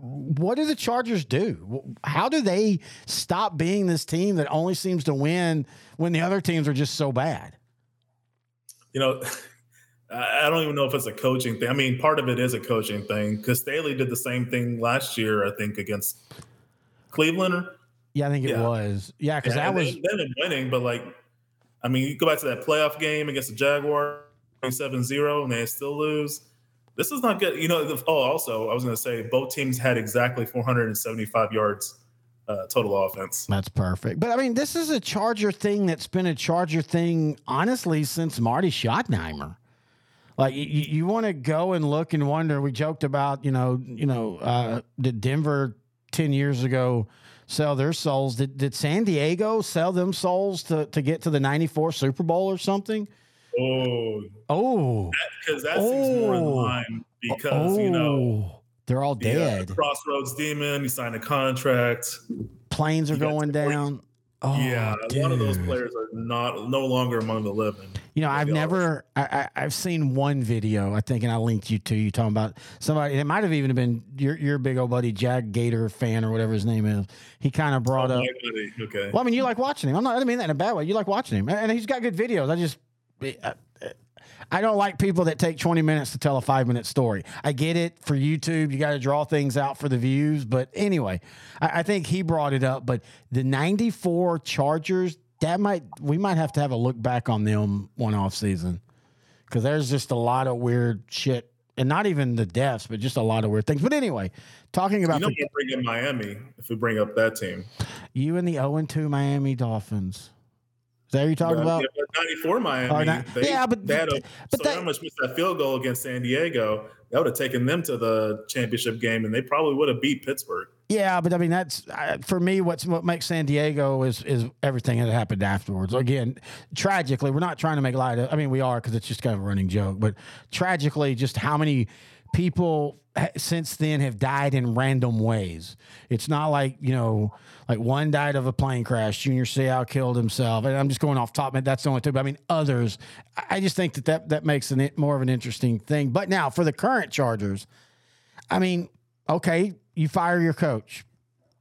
A: What do the Chargers do? How do they stop being this team that only seems to win when the other teams are just so bad?
B: You know, I don't even know if it's a coaching thing. I mean, part of it is a coaching thing because Staley did the same thing last year, I think, against Cleveland. Or,
A: Yeah, I think it
B: Yeah.
A: was. Yeah, because
B: yeah,
A: that was.
B: they've been winning, but like, I mean, you go back to that playoff game against the Jaguar, 7-0, and they still lose. This is not good. You know, the, oh, also, I was going to say both teams had exactly 475 yards uh, total offense.
A: That's perfect. But I mean, this is a Charger thing that's been a Charger thing, honestly, since Marty Schottenheimer. Like you, you want to go and look and wonder. We joked about, you know, you know, uh, did Denver ten years ago sell their souls? Did did San Diego sell them souls to to get to the '94 Super Bowl or something?
B: Oh,
A: Oh,
B: because that seems more in
A: Oh.
B: line because, you know,
A: Oh. they're all
B: the,
A: dead.
B: Crossroads Demon, he signed a contract.
A: Planes are going down. Oh,
B: yeah, a lot of those players are not no longer among the living.
A: You know, I've never, I, I, I've seen one video, I think, and I linked you to you talking about somebody. It might have even been your your big old buddy Jack Gator fan or whatever his name is. He kind of brought
B: oh, up. Okay.
A: Well, I mean, you like watching him. I'm not. I don't mean that in a bad way. You like watching him, and he's got good videos. I just, I, uh, I don't like people that take 20 minutes to tell a five minute story. I get it for YouTube. You got to draw things out for the views, but anyway, I, I think he brought it up. But the 94 Chargers, that might we might have to have a look back on them one off season because there's just a lot of weird shit. And not even the deaths, but just a lot of weird things. But anyway, talking
B: You
A: about
B: know,
A: the,
B: bring in Miami if we bring up that team.
A: you and the 0 2 Miami Dolphins. That you're talking
B: Yeah,
A: about?
B: yeah, but 94 Miami.
A: Not-
B: they,
A: yeah, but-
B: they had a,
A: but
B: so how much missed that field goal against San Diego? That would have taken them to the championship game, and they probably would have beat Pittsburgh.
A: Yeah, but I mean that's uh, for me. What's what makes San Diego is is everything that happened afterwards. Again, tragically, we're not trying to make light of. I mean, we are because it's just kind of a running joke. But tragically, just how many people since then have died in random ways. It's not like you know, like one died of a plane crash. Junior Seau killed himself. And I'm just going off top. Man, that's the only two. But I mean, others. I- just think that that that makes it more of an interesting thing. But now for the current Chargers, I mean, okay, you fire your coach.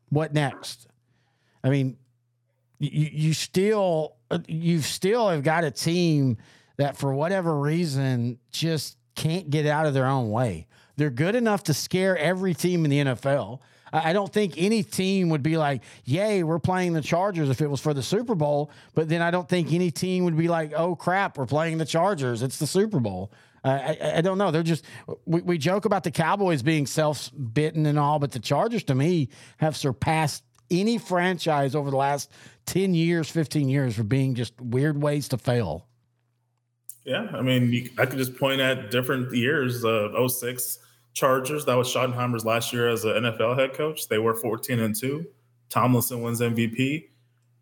A: What next? I mean, you you still uh, you still have got a team that for whatever reason just can't get out of their own way. They're good enough to scare every team in the NFL. I don't think any team would be like, "Yay, we're playing the Chargers" if it was for the Super Bowl. But then I don't think any team would be like, "Oh crap, we're playing the Chargers. It's the Super Bowl." I, I, don't know. They're just we, we joke about the Cowboys being self bitten and all, but the Chargers to me have surpassed any franchise over the last ten years, fifteen years for being just weird ways to fail.
B: Yeah, I mean, you, I could just point at different years. Uh, 06 Chargers, that was Schottenheimer's last year as an NFL head coach. They were 14 and 2. Tomlinson wins MVP.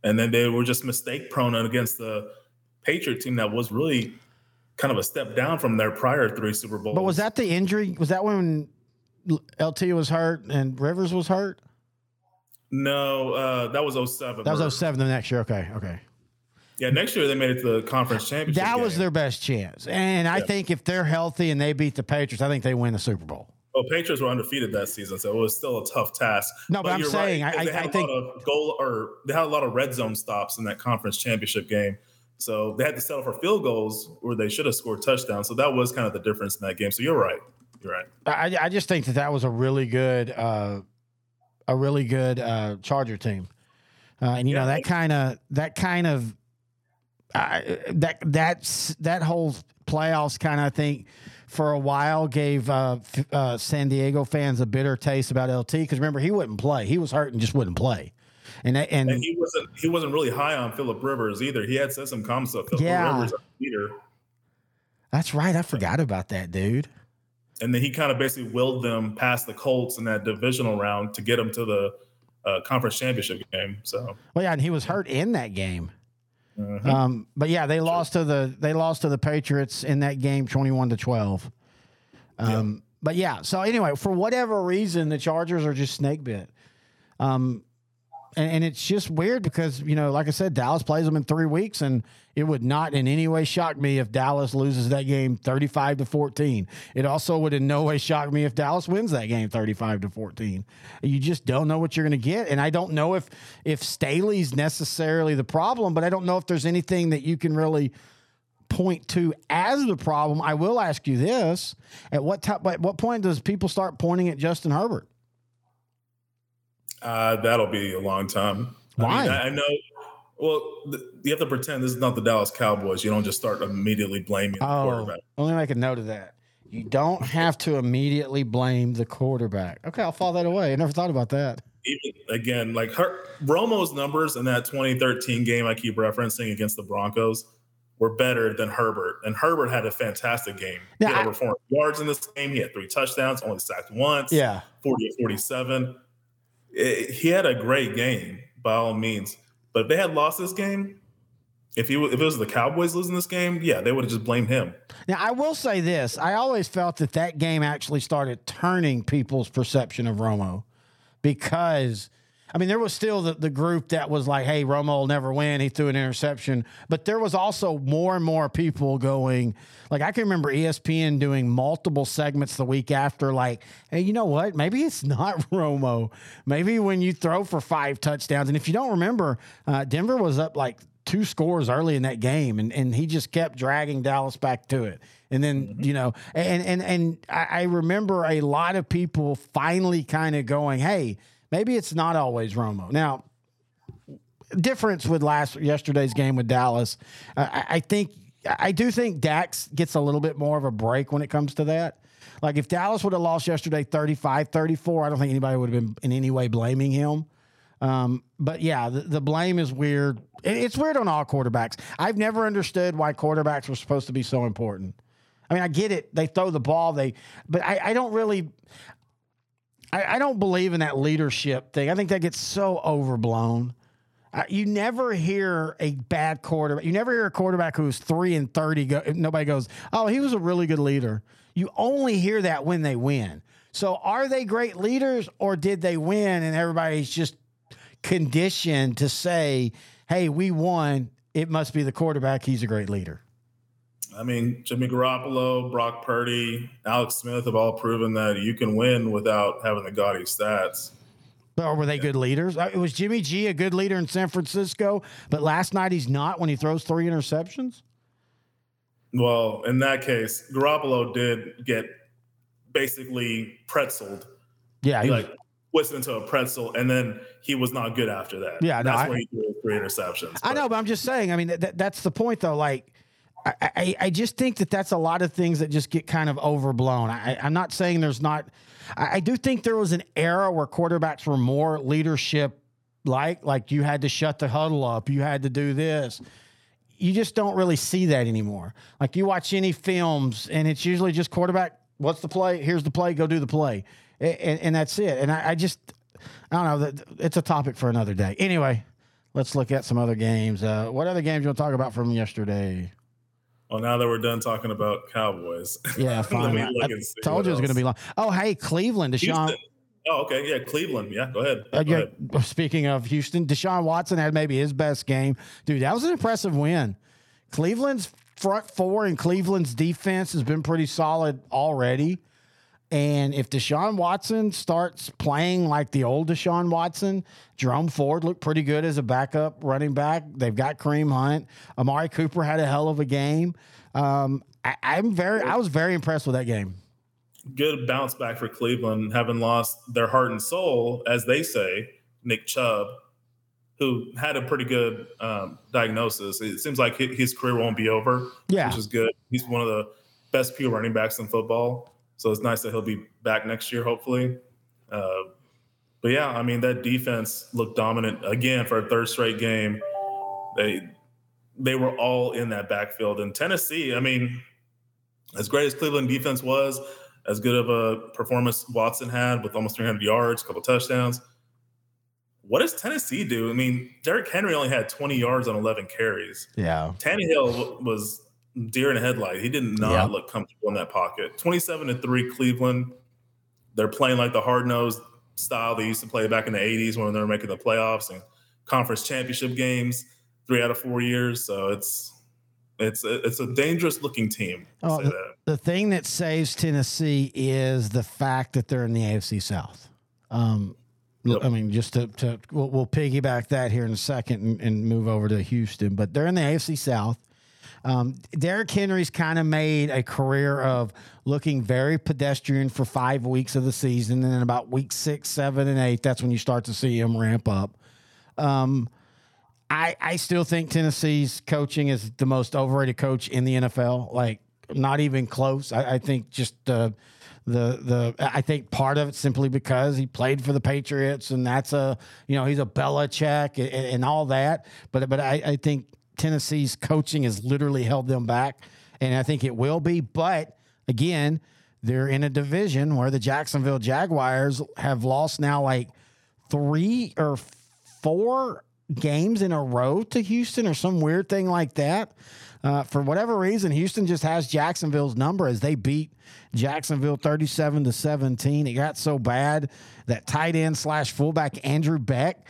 B: And then they were just mistake prone against the Patriot team that was really kind of a step down from their prior three Super Bowls.
A: But was that the injury? Was that when LT was hurt and Rivers was hurt?
B: No, uh, that was 07.
A: That was 07 the next year. Okay, okay.
B: Yeah, next year they made it to the conference championship.
A: That was
B: game.
A: their best chance. And I
B: Yeah.
A: think if they're healthy and they beat the Patriots, I think they win the Super Bowl.
B: Well, Patriots were undefeated that season, so it was still a tough task.
A: No, but I'm
B: you're
A: saying,
B: right,
A: I-
B: they had
A: I
B: a
A: think-
B: lot of goal or they had a lot of red zone stops in that conference championship game. So they had to settle for field goals where they should have scored touchdowns. So that was kind of the difference in that game. So you're right. You're right.
A: I, I just think that that was a really good, uh, a really good uh, Charger team, uh, and you know that kind of that kind of that that's that whole playoffs kind of I think for a while gave uh, uh, San Diego fans a bitter taste about LT because remember he wouldn't play, he was hurt and just wouldn't play, and and,
B: And he wasn't he wasn't really high on Philip Rivers either. He had said some comments about Philip
A: Yeah.
B: Rivers leader.
A: that's right, I forgot about that dude.
B: And then he kind of basically willed them past the Colts in that divisional round to get them to the uh, conference championship game. So
A: Well, yeah, and he was hurt in that game.
B: Mhm.
A: Um, but yeah, they lost to the they lost to the Patriots in that game, twenty one to twelve. Um, But yeah, so anyway, for whatever reason, the Chargers are just snake bit. Um, and, and it's just weird because you know, like I said, Dallas plays them in three weeks, and it would not in any way shock me if Dallas loses that game thirty five to fourteen. It also would in no way shock me if Dallas wins that game thirty five to fourteen. You just don't know what you're going to get, and I don't know if if Staley's necessarily the problem, but I don't know if there's anything that you can really point to as the problem. I will ask you this: at what time, at what point does people start pointing at Justin Herbert?
B: Uh, that'll be a long time.
A: Why?
B: I, mean, I, I know. Well, th- you have to pretend this is not the Dallas Cowboys. You don't just start immediately blaming the
A: Oh,
B: quarterback.
A: let me make a note of that. You don't have to immediately blame the quarterback. Okay, I'll fall that away. I never thought about that.
B: Even again, like her, Romo's numbers in that 2013 game I keep referencing against the Broncos were better than Herbert, and Herbert had a fantastic game.
A: Yeah,
B: he had over 400 yards in this game. He had three touchdowns, only sacked once.
A: Yeah.
B: 40 or 47. It- he had a great game by all means. But if they had lost this game, if he if it was the Cowboys losing this game, yeah, they would have just blamed him.
A: Now, I will say this. I always felt that that game actually started turning people's perception of Romo because I mean, there was still the, the group that was like, hey, Romo will never win. He threw an interception. But there was also more and more people going, like, I can remember ESPN doing multiple segments the week after, like, hey, you know what? Maybe it's not Romo. Maybe when you throw for five touchdowns. And if you don't remember, uh, Denver was up like two scores early in that game, and, and he just kept dragging Dallas back to it. And then, mm-hmm. you know, and and and I remember a lot of people finally kind of going, hey, Maybe it's not always Romo. Now, difference with last yesterday's game with Dallas, I, I think I do think Dax gets a little bit more of a break when it comes to that. Like if Dallas would have lost yesterday 35 34, I don't think anybody would have been in any way blaming him. Um, but yeah, the, the, blame is weird. It's weird on all quarterbacks. I've never understood why quarterbacks were supposed to be so important. I mean, I get it. They throw the ball, they, but I, I don't really, I, I don't believe in that leadership thing. I think that gets so overblown. Uh, you never hear a bad quarterback. You never hear a quarterback who's three and thirty. Go, nobody goes, "Oh, he was a really good leader." You only hear that when they win. So, are they great leaders, or did they win and everybody's just conditioned to say, "Hey, we won. It must be the quarterback. He's a great leader."
B: I mean, Jimmy Garoppolo, Brock Purdy, Alex Smith have all proven that you can win without having the gaudy stats.
A: Or were they yeah. good leaders? Uh, was Jimmy G a good leader in San Francisco, but last night he's not when he throws three interceptions?
B: Well, in that case, Garoppolo did get basically pretzeled.
A: Yeah,
B: he, he like twisted into a pretzel, and then he was not good after that.
A: Yeah,
B: that's
A: no,
B: where he threw three interceptions.
A: I know, but I'm just saying. I mean, that, that's the point, though. Like I, I, just think that that's a lot of things that just get kind of overblown. I, am not saying there's not. I, I, do think there was an era where quarterbacks were more leadership like, like you had to shut the huddle up, you had to do this. You just don't really see that anymore. Like you watch any films, and it's usually just quarterback. What's the play? Here's the play. Go do the play, and, and that's it. And I, I just, I don't know. It's a topic for another day. Anyway, let's look at some other games. Uh, what other games you want to talk about from yesterday?
B: Well, now that we're done talking about Cowboys,
A: yeah, fine. I, told you it was going to be long. Oh, hey, Cleveland, Deshaun.
B: Houston. Oh, okay, yeah, Cleveland. Yeah, go ahead. Uh, go
A: yeah, ahead. Speaking of Houston, Deshaun Watson had maybe his best game, dude. That was an impressive win. Cleveland's front four and Cleveland's defense has been pretty solid already. And if Deshaun Watson starts playing like the old Deshaun Watson, Jerome Ford looked pretty good as a backup running back. They've got Kareem Hunt. Amari Cooper had a hell of a game. Um, I, I'm very, I was very impressed with that game.
B: Good bounce back for Cleveland, having lost their heart and soul, as they say, Nick Chubb, who had a pretty good um, diagnosis. It seems like his career won't be over,
A: yeah.
B: which is good. He's one of the best pure running backs in football. So it's nice that he'll be back next year, hopefully. Uh, but yeah, I mean that defense looked dominant again for a third straight game. They they were all in that backfield. And Tennessee, I mean, as great as Cleveland defense was, as good of a performance Watson had with almost 300 yards, a couple touchdowns. What does Tennessee do? I mean, Derrick Henry only had 20 yards on 11 carries.
A: Yeah.
B: Tannehill was deer in a headlight. He did not yeah. look comfortable in that pocket. 27 to 3 Cleveland. They're playing like the hard nosed style they used to play back in the 80s when they were making the playoffs and conference championship games three out of four years. So it's it's it's a dangerous looking team.
A: Oh, the, the, thing that saves Tennessee is the fact that they're in the AFC South. Um, yep. I mean, just to, to we'll, we'll, piggyback that here in a second and, and, move over to Houston, but they're in the AFC South. Um, Derrick Henry's kind of made a career of looking very pedestrian for five weeks of the season, and then about week six, seven, and eight, that's when you start to see him ramp up. Um, I I still think Tennessee's coaching is the most overrated coach in the NFL. Like, not even close. I, I think just the the the I think part of it simply because he played for the Patriots and that's a you know he's a Belichick and, and all that. But but I, I think Tennessee's coaching has literally held them back, and I think it will be. But again, they're in a division where the Jacksonville Jaguars have lost now like three or four games in a row to Houston or some weird thing like that. Uh, for whatever reason, Houston just has Jacksonville's number as they beat Jacksonville 37 to 17. It got so bad that tight end slash fullback Andrew Beck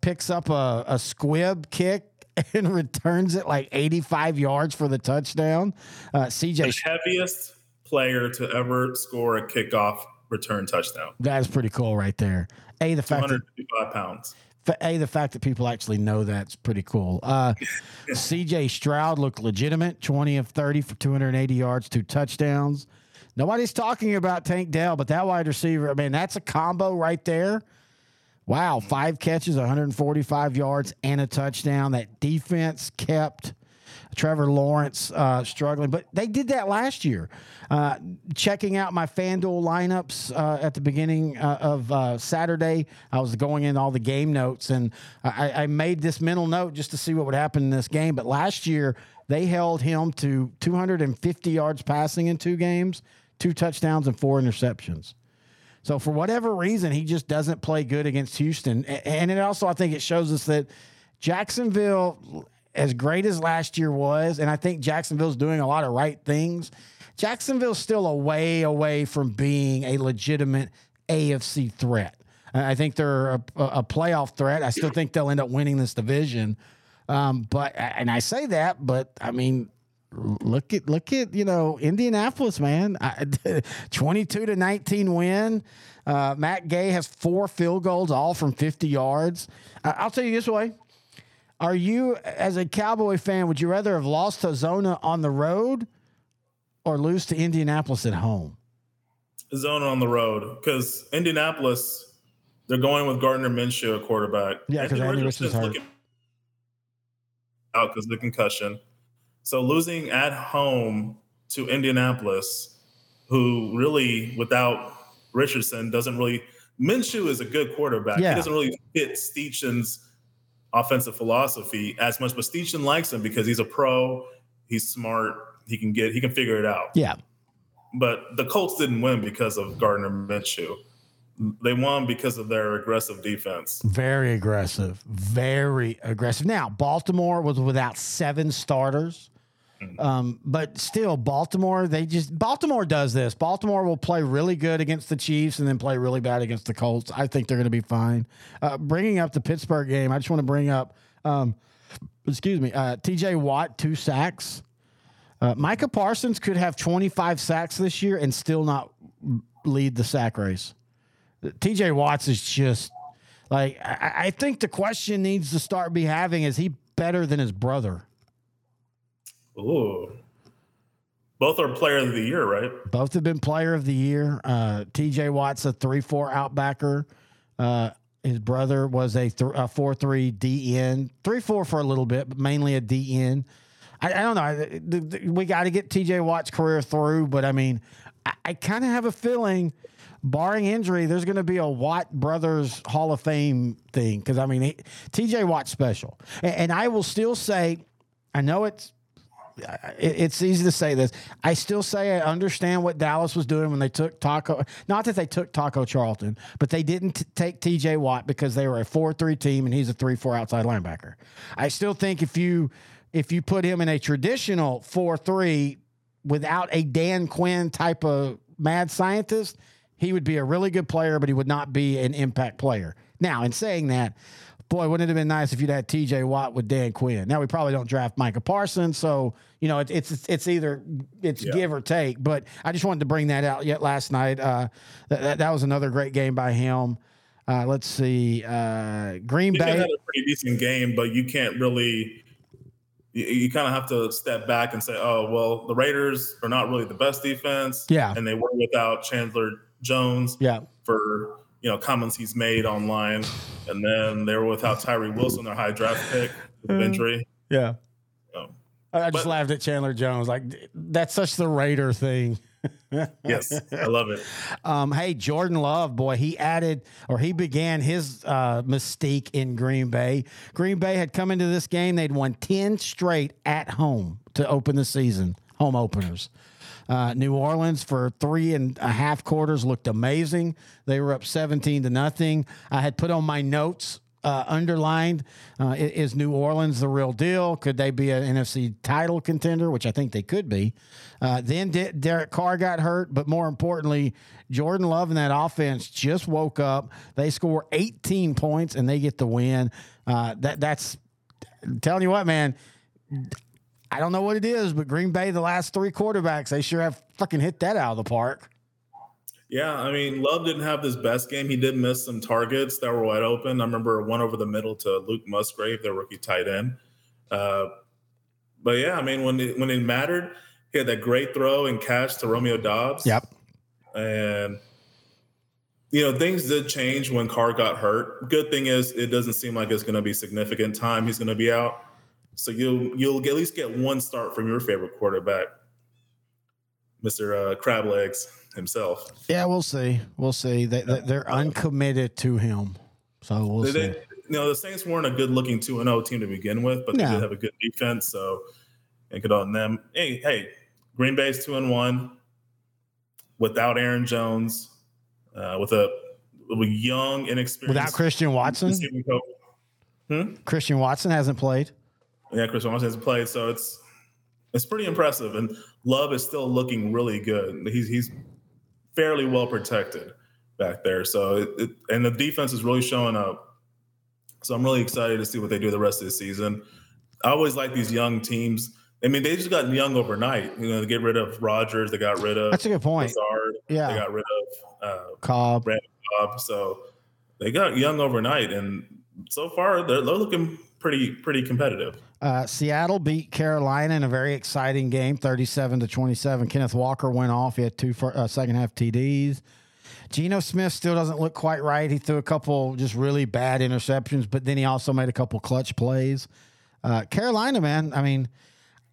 A: picks up a, a squib kick and returns it like 85 yards for the touchdown. Uh, CJ,
B: the heaviest player to ever score a kickoff return touchdown.
A: That is pretty cool right there. A the fact that
B: pounds.
A: A the fact that people actually know that's pretty cool. Uh, CJ Stroud looked legitimate, 20 of 30 for 280 yards, two touchdowns. Nobody's talking about Tank Dell, but that wide receiver, I mean, that's a combo right there. Wow, five catches, 145 yards, and a touchdown. That defense kept Trevor Lawrence uh, struggling, but they did that last year. Uh, checking out my FanDuel lineups uh, at the beginning uh, of uh, Saturday, I was going in all the game notes, and I, I, made this mental note just to see what would happen in this game. But last year, they held him to 250 yards passing in two games, two touchdowns, and four interceptions. So for whatever reason, he just doesn't play good against Houston. And it also, I think, it shows us that Jacksonville, as great as last year was, and I think Jacksonville's doing a lot of right things. Jacksonville's still a way away from being a legitimate AFC threat. I think they're a, a playoff threat. I still think they'll end up winning this division. Um, but and I say that, but I mean, look at look at you know Indianapolis, man, twenty-two to nineteen win. Uh, Matt Gay has four field goals, all from fifty yards. Uh, I'll tell you this way: Are you, as a Cowboy fan, would you rather have lost to Zona on the road or lose to Indianapolis at home?
B: Zona on the road because Indianapolis, they're going with Gardner Minshew, a quarterback.
A: Yeah, because Andy Richardson's hurt.
B: Out because of the concussion. So losing at home to Indianapolis, who really without Richardson doesn't really Minshew is a good quarterback. Yeah. He doesn't really fit Steichen's offensive philosophy as much, but Steichen likes him because he's a pro, he's smart, he can get he can figure it out.
A: Yeah.
B: But the Colts didn't win because of Gardner Minshew. They won because of their aggressive defense.
A: Very aggressive. Very aggressive. Now, Baltimore was without seven starters. Mm-hmm. Um, but still, Baltimore, they just, Baltimore does this. Baltimore will play really good against the Chiefs and then play really bad against the Colts. I think they're going to be fine. Uh, bringing up the Pittsburgh game, I just want to bring up, um, excuse me, uh, TJ Watt, two sacks. Uh, Micah Parsons could have 25 sacks this year and still not lead the sack race. TJ Watts is just like, I, I think the question needs to start be having is he better than his brother?
B: Ooh. Both are player of the year, right?
A: Both have been player of the year. Uh, TJ Watt's a 3 4 outbacker. Uh, his brother was a, th- a 4 3 DN, 3 4 for a little bit, but mainly a DN. I, I don't know. I, the, the, we got to get TJ Watt's career through, but I mean, I, I kind of have a feeling, barring injury, there's going to be a Watt Brothers Hall of Fame thing. Because, I mean, TJ Watt's special. And, and I will still say, I know it's it's easy to say this. I still say I understand what Dallas was doing when they took Taco. Not that they took Taco Charlton, but they didn't t- take T.J. Watt because they were a four-three team and he's a three-four outside linebacker. I still think if you if you put him in a traditional four-three without a Dan Quinn type of mad scientist, he would be a really good player, but he would not be an impact player. Now, in saying that, boy, wouldn't it have been nice if you'd had T.J. Watt with Dan Quinn? Now we probably don't draft Micah Parsons, so you know it, it's it's either it's yeah. give or take. But I just wanted to bring that out yet last night. Uh, that, that was another great game by him. Uh, let's see, uh, Green
B: he
A: Bay
B: had a pretty decent game, but you can't really. You, you kind of have to step back and say, "Oh, well, the Raiders are not really the best defense."
A: Yeah,
B: and they were without Chandler Jones.
A: Yeah,
B: for you know comments he's made online, and then they were without Tyree Wilson, their high draft pick, with injury.
A: Yeah. I just but, laughed at Chandler Jones. Like that's such the Raider thing.
B: yes, I love it.
A: Um, hey, Jordan Love, boy, he added or he began his uh, mystique in Green Bay. Green Bay had come into this game; they'd won ten straight at home to open the season, home openers. Uh, New Orleans for three and a half quarters looked amazing. They were up 17 to nothing. I had put on my notes uh, underlined uh, is New Orleans the real deal? Could they be an NFC title contender, which I think they could be? Uh, then D- Derek Carr got hurt, but more importantly, Jordan Love and that offense just woke up. They score 18 points and they get the win. Uh, that that's I'm telling you what, man. I don't know what it is, but Green Bay, the last three quarterbacks, they sure have fucking hit that out of the park.
B: Yeah, I mean, Love didn't have this best game. He did miss some targets that were wide open. I remember one over the middle to Luke Musgrave, their rookie tight end. Uh, but yeah, I mean, when it, when it mattered, he had that great throw and catch to Romeo Doubs.
A: Yep.
B: And you know, things did change when Carr got hurt. Good thing is, it doesn't seem like it's going to be significant time he's going to be out. So you'll you'll at least get one start from your favorite quarterback, Mister uh, Crab Legs himself.
A: Yeah, we'll see. We'll see. They, they, are uncommitted to him, so we'll
B: they,
A: see.
B: They, you know, the Saints weren't a good-looking two and zero team to begin with, but they
A: No.
B: did have a good defense, so and good on them. Hey, hey, Green Bay's two and one without Aaron Jones, uh, with a, with a young, inexperienced
A: Without Christian Watson.
B: Hmm?
A: Christian Watson hasn't played.
B: Yeah, Chris Watson hasn't played, so it's it's pretty impressive. And Love is still looking really good. He's he's fairly well protected back there. So it, it, and the defense is really showing up. So I'm really excited to see what they do the rest of the season. I always like these young teams. I mean, they just got young overnight. You know, they get rid of Rodgers, they got rid of
A: That's a good point.
B: Lazard, they got rid of uh,
A: Cobb.
B: Bob. So they got young overnight, and so far they're, they're looking pretty pretty competitive.
A: Uh, Seattle beat Carolina in a very exciting game, thirty-seven to twenty-seven. Kenneth Walker went off. He had two fir- uh, second half TDs. Geno Smith still doesn't look quite right. He threw a couple just really bad interceptions, but then he also made a couple clutch plays. Uh, Carolina, man, I mean,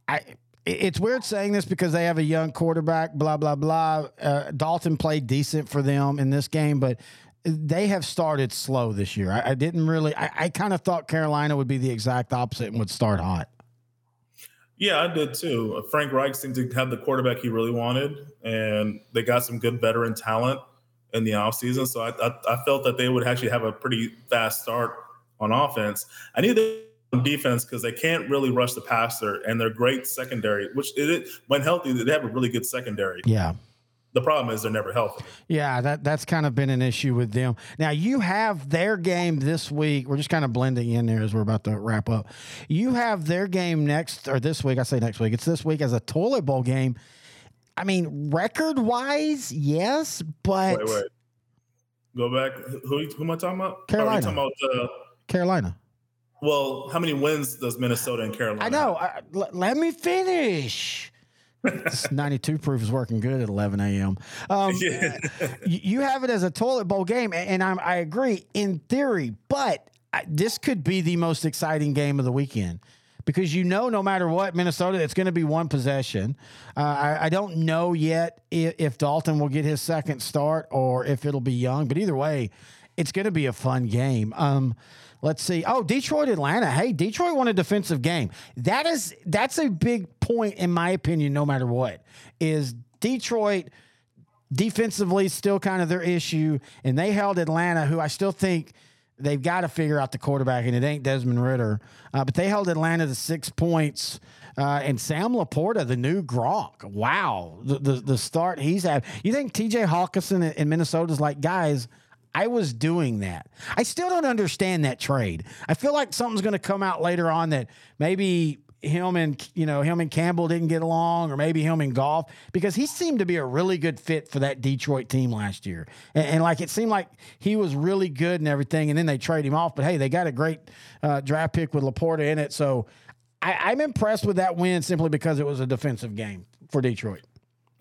A: I it's weird saying this because they have a young quarterback, blah blah blah. Uh, Dalton played decent for them in this game, but they have started slow this year. I, I didn't really. I, I kind of thought Carolina would be the exact opposite and would start hot.
B: Yeah, I did too. Uh, Frank Reich seemed to have the quarterback he really wanted, and they got some good veteran talent in the offseason. So I, I, I felt that they would actually have a pretty fast start on offense. I need them on defense because they can't really rush the passer, and they're great secondary, which it, when healthy, they have a really good secondary.
A: Yeah.
B: The problem is they're never healthy.
A: Yeah, that that's kind of been an issue with them. Now you have their game this week. We're just kind of blending in there as we're about to wrap up. You have their game next or this week. I say next week. It's this week as a toilet bowl game. I mean, record wise, yes, but
B: Wait, wait. Go back. Who, who am I talking about?
A: Carolina.
B: Talking about uh,
A: Carolina.
B: well, how many wins does Minnesota and Carolina?
A: I know. I, l- let me finish. This 92 proof is working good at 11 a.m. Um,
B: Yeah.
A: you you have it as a toilet bowl game, and I'm, I agree in theory, but I, this could be the most exciting game of the weekend because you know, no matter what, Minnesota, it's going to be one possession. Uh, I, I don't know yet if, if Dalton will get his second start or if it'll be Young, but either way, it's going to be a fun game. Um, let's see. Oh, Detroit, Atlanta. Hey, Detroit won a defensive game. That is that's a big point in my opinion. No matter what, is Detroit defensively still kind of their issue, and they held Atlanta, who I still think they've got to figure out the quarterback, and it ain't Desmond Ridder, uh, but they held Atlanta to six points. Uh, and Sam LaPorta, the new Gronk, wow, the, the the start he's had. You think T.J. Hockenson in, in Minnesota's like, guys, I was doing that. I still don't understand that trade. I feel like something's going to come out later on that maybe him and you know him and Campbell didn't get along, or maybe him and Goff because he seemed to be a really good fit for that Detroit team last year, and, and like it seemed like he was really good and everything, and then they trade him off. But hey, they got a great uh, draft pick with LaPorta in it, so I, I'm impressed with that win simply because it was a defensive game for Detroit.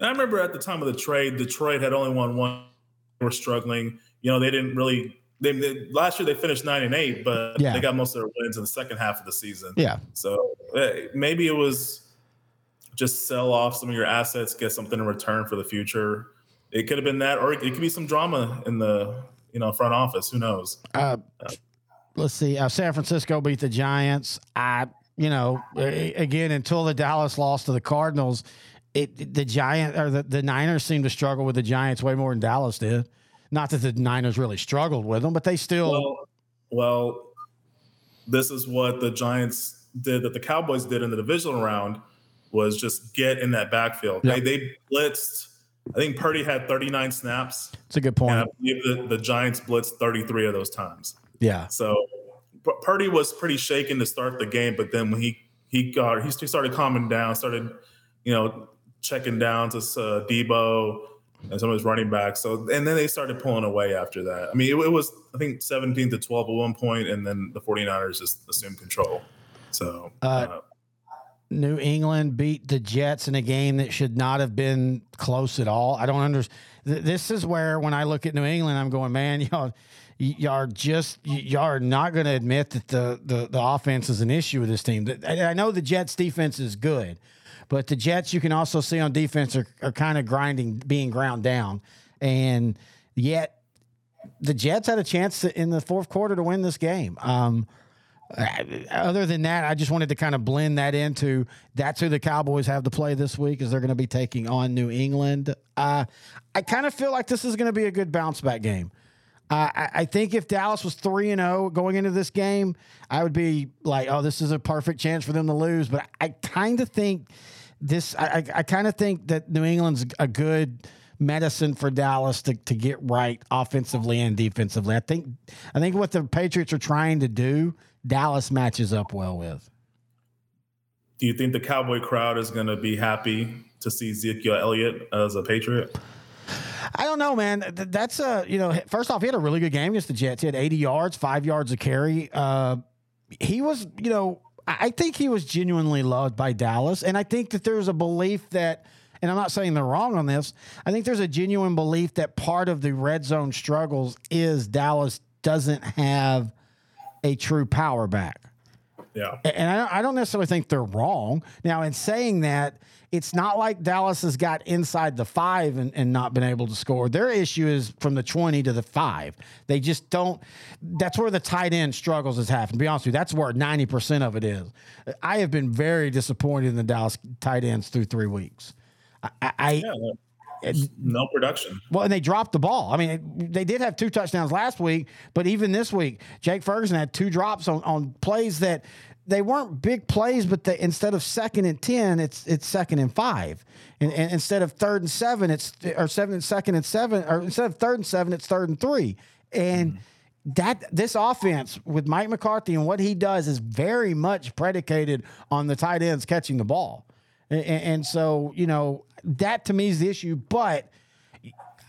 B: I remember at the time of the trade, Detroit had only won one. They were struggling. You know, they didn't really. They, they last year they finished nine and eight, but
A: Yeah.
B: they got most of their wins in the second half of the season.
A: Yeah,
B: So eh, maybe it was just sell off some of your assets, get something in return for the future. It could have been that, or it could be some drama in the you know front office. Who knows?
A: Uh, let's see. Uh, San Francisco beat the Giants. I, you know, again until the Dallas lost to the Cardinals, it the Giant or the, the Niners seemed to struggle with the Giants way more than Dallas did. Not that the Niners really struggled with them, but they still.
B: Well, well, this is what the Giants did that the Cowboys did in the divisional round was just get in that backfield.
A: Yeah.
B: They they blitzed. I think Purdy had 39 snaps.
A: It's a good
B: And I believe the, the Giants blitzed 33 of those times.
A: Yeah.
B: So Purdy was pretty shaken to start the game, but then when he he got he started calming down, started you know checking down to uh, Deebo and some of his running backs. So and then they started pulling away after that. I mean, it, it was I think 17 to 12 at one point, and then the 49ers just assumed control. So
A: Uh,
B: uh,
A: New England beat the Jets in a game that should not have been close at all. I don't understand. This is where, when I look at New England, I'm going, man, y'all, y'all are just y'all are not going to admit that the, the the offense is an issue with this team. I I know the Jets defense is good, but the Jets you can also see on defense are, are kind of grinding, being ground down, and yet the Jets had a chance to, in the fourth quarter to win this game. Um, other than that, I just wanted to kind of blend that into that's who the Cowboys have to play this week, is they're going to be taking on New England. Uh, I kind of feel like this is going to be a good bounce back game. Uh, I, I think if Dallas was three and zero going into this game, I would be like, "Oh, this is a perfect chance for them to lose." But I kind of think this. I, I, I kind of think that New England's a good medicine for Dallas to, to get right offensively and defensively. I think I think what the Patriots are trying to do, Dallas matches up well with.
B: do you think the Cowboy crowd is going to be happy to see Ezekiel Elliott as a Patriot?
A: I don't know, man. That's a you know. First off, he had a really good game against the Jets. He had 80 yards, five yards of carry. Uh, he was, you know, I think he was genuinely loved by Dallas, and I think that there's a belief that, and I'm not saying they're wrong on this. I think there's a genuine belief that part of the red zone struggles is Dallas doesn't have a true power back.
B: Yeah.
A: And I, I don't necessarily think they're wrong. Now, in saying that, it's not like Dallas has got inside the five and, and not been able to score. Their issue is from the 20 to the five. They just don't. That's where the tight end struggles has happened. To be honest with you, that's where 90% of it is. I have been very disappointed in the Dallas tight ends through three weeks. I, I,
B: Yeah. No production.
A: well, and they dropped the ball. I mean, they did have two touchdowns last week, but even this week, Jake Ferguson had two drops on, on plays that they weren't big plays, but they, instead of second and ten, it's it's second and five, and, and instead of third and seven, it's or seven and second and seven, or instead of third and seven, it's third and three, and. Hmm. That this offense with Mike McCarthy and what he does is very much predicated on the tight ends catching the ball. And, and so, you know, that to me is the issue. But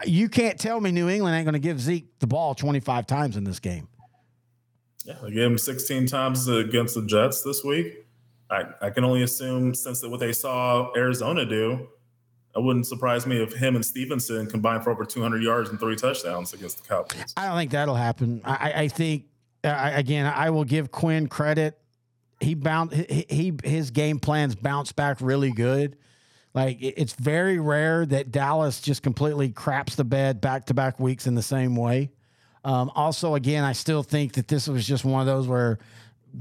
A: you can't tell me New England ain't going to give Zeke the ball 25 times in this game.
B: Yeah, they gave him 16 times against the Jets this week. I, I can only assume since that what they saw Arizona do, it wouldn't surprise me if him and Stevenson combined for over 200 yards and three touchdowns against the Cowboys.
A: I don't think that'll happen. I, I- I think, uh, I, again, I will give Quinn credit. He bound he, he his game plans bounce back really good. Like it's very rare that Dallas just completely craps the bed back to back weeks in the same way. Um, also, again, I still think that this was just one of those where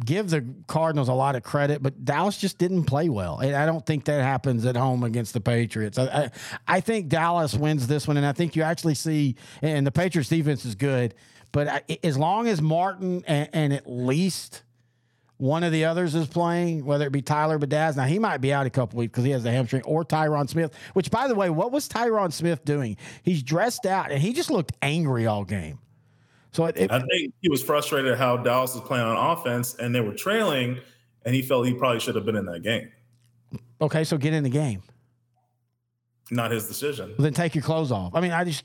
A: give the Cardinals a lot of credit, but Dallas just didn't play well. And I don't think that happens at home against the Patriots. I, I, I think Dallas wins this one, and I think you actually see, and the Patriots defense is good, but I, as long as Martin and, and at least one of the others is playing, whether it be Tyler Biadasz. Now he might be out a couple weeks because he has the hamstring, or Tyron Smith. Which, by the way, what was Tyron Smith doing? He's dressed out and he just looked angry all game. So it, it,
B: I think he was frustrated how Dallas was playing on offense and they were trailing, and he felt he probably should have been in that game.
A: okay, so get in the game.
B: Not his decision.
A: Well, then take your clothes off. I mean, I just,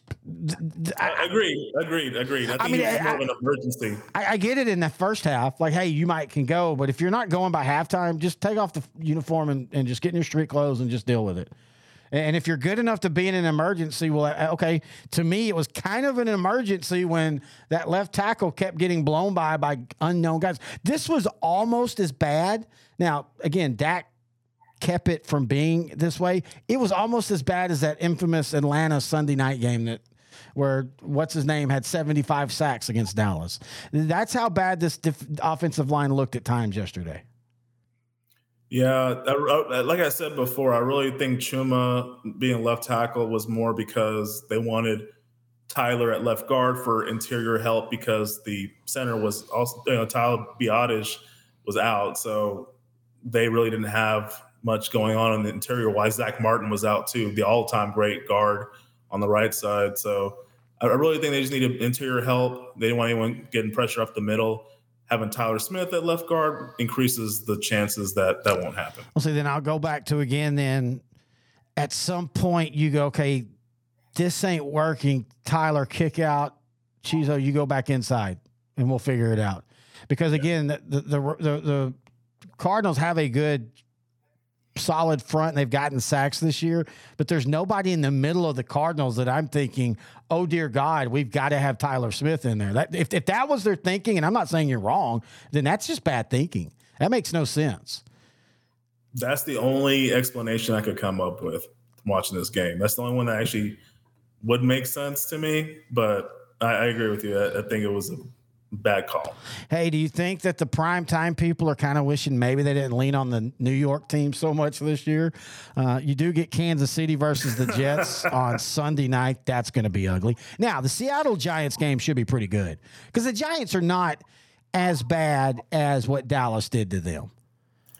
A: I,
B: Agreed, agreed, agreed. I think
A: mean, I-
B: of an emergency.
A: I, I get it in the first half. Like, hey, you might can go, but if you're not going by halftime, just take off the uniform and, and just get in your street clothes and just deal with it. And if you're good enough to be in an emergency, well, uh, okay. To me, it was kind of an emergency when that left tackle kept getting blown by by unknown guys. This was almost as bad. Now, again, Dak kept it from being this way. It was almost as bad as that infamous Atlanta Sunday night game that where what's his name had 75 sacks against Dallas. That's how bad this def- offensive line looked at times yesterday.
B: Yeah, I- I- like I said before, I really think Chuma being left tackle was more because they wanted Tyler at left guard for interior help because the center was also, you know, Tyler Biadasz was out. So they really didn't have much going on in the interior. Why Zack Martin was out too, the all time great guard on the right side. So I really think they just needed interior help. They didn't want anyone getting pressure up the middle. Having Tyler Smith at left guard increases the chances that that won't happen.
A: Well, see, then I'll go back to again. Then at some point you go, okay, this ain't working. Tyler, kick out. Chizo, you go back inside, and we'll figure it out. Because again, the the the, the, the Cardinals have a good solid front and they've gotten sacks this year, but there's nobody in the middle of the Cardinals that I'm thinking, oh dear God, we've got to have Tyler Smith in there. That if, if that was their thinking, and I'm not saying you're wrong, then that's just bad thinking. That makes no sense.
B: That's the only explanation I could come up with watching this game. That's the only one that actually would make sense to me. But I, I agree with you. I, I think it was a bad call.
A: Hey, do you think that the prime time people are kind of wishing maybe they didn't lean on the New York team so much this year? Uh, you do get Kansas City versus the Jets on Sunday night. That's going to be ugly. Now, the Seattle Giants game should be pretty good because the Giants are not as bad as what Dallas did to them.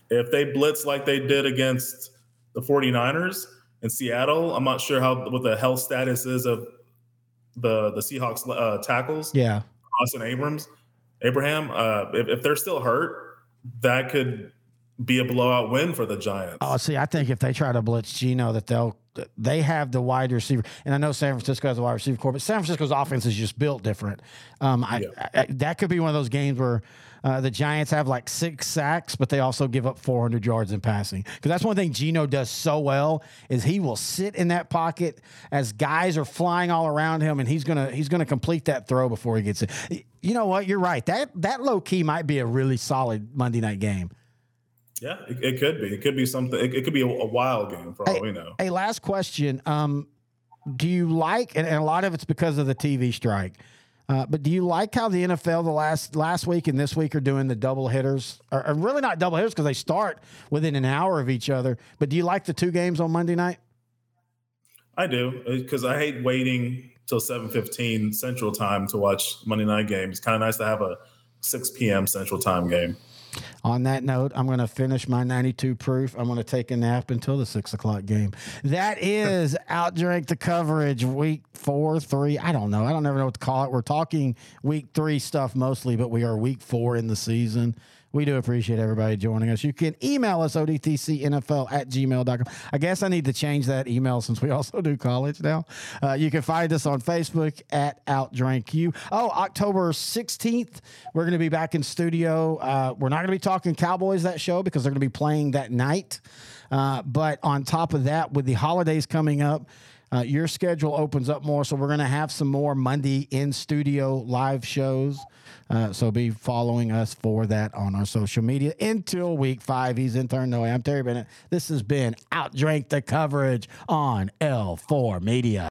B: If they blitz like they did against the 49ers in Seattle, I'm not sure how what the health status is of the the Seahawks uh, tackles.
A: Yeah.
B: Austin Abrams, Abraham, uh, if, if they're still hurt, that could be a blowout win for the Giants.
A: Oh, see, I think if they try to blitz Geno, that they'll they have the wide receiver, and I know San Francisco has a wide receiver corps, but San Francisco's offense is just built different. Um, I, yeah. I, that could be one of those games where uh, the Giants have like six sacks, but they also give up 400 yards in passing. Because that's one thing Geno does so well is he will sit in that pocket as guys are flying all around him, and he's gonna he's gonna complete that throw before he gets it. You know what? You're right. That that low key might be a really solid Monday night game.
B: Yeah, it, it, could be. It could be something. It, it could be a, a, wild game for all
A: hey,
B: we know.
A: Hey, last question. Um, do you like? And, and, a lot of it's because of the TV strike. Uh, but do you like how the NFL the last last week and this week are doing the double hitters? Or, or really not double hitters because they start within an hour of each other. But do you like the two games on Monday night?
B: I do because I hate waiting till seven fifteen Central Time to watch Monday night games. It's kind of nice to have a six p.m. Central Time game.
A: On that note, I'm going to finish my 92 proof. I'm going to take a nap until the six o'clock game. That is outdrink the coverage week four, three. I don't know. I don't ever know what to call it. We're talking week three stuff mostly, but we are week four in the season. We do appreciate everybody joining us. You can email us, odtcnfl at gmail.com. I guess I need to change that email since we also do college now. Uh, you can find us on Facebook at OutDrankU. Oh, October 16th, we're going to be back in studio. Uh, we're not going to be talking Cowboys that show because they're going to be playing that night. Uh, but on top of that, with the holidays coming up, uh, your schedule opens up more. So we're going to have some more Monday in studio live shows. Uh, so be following us for that on our social media until week five. He's intern Nohe. I'm Terry Bennett. This has been Outdrank the Coverage on L4 Media.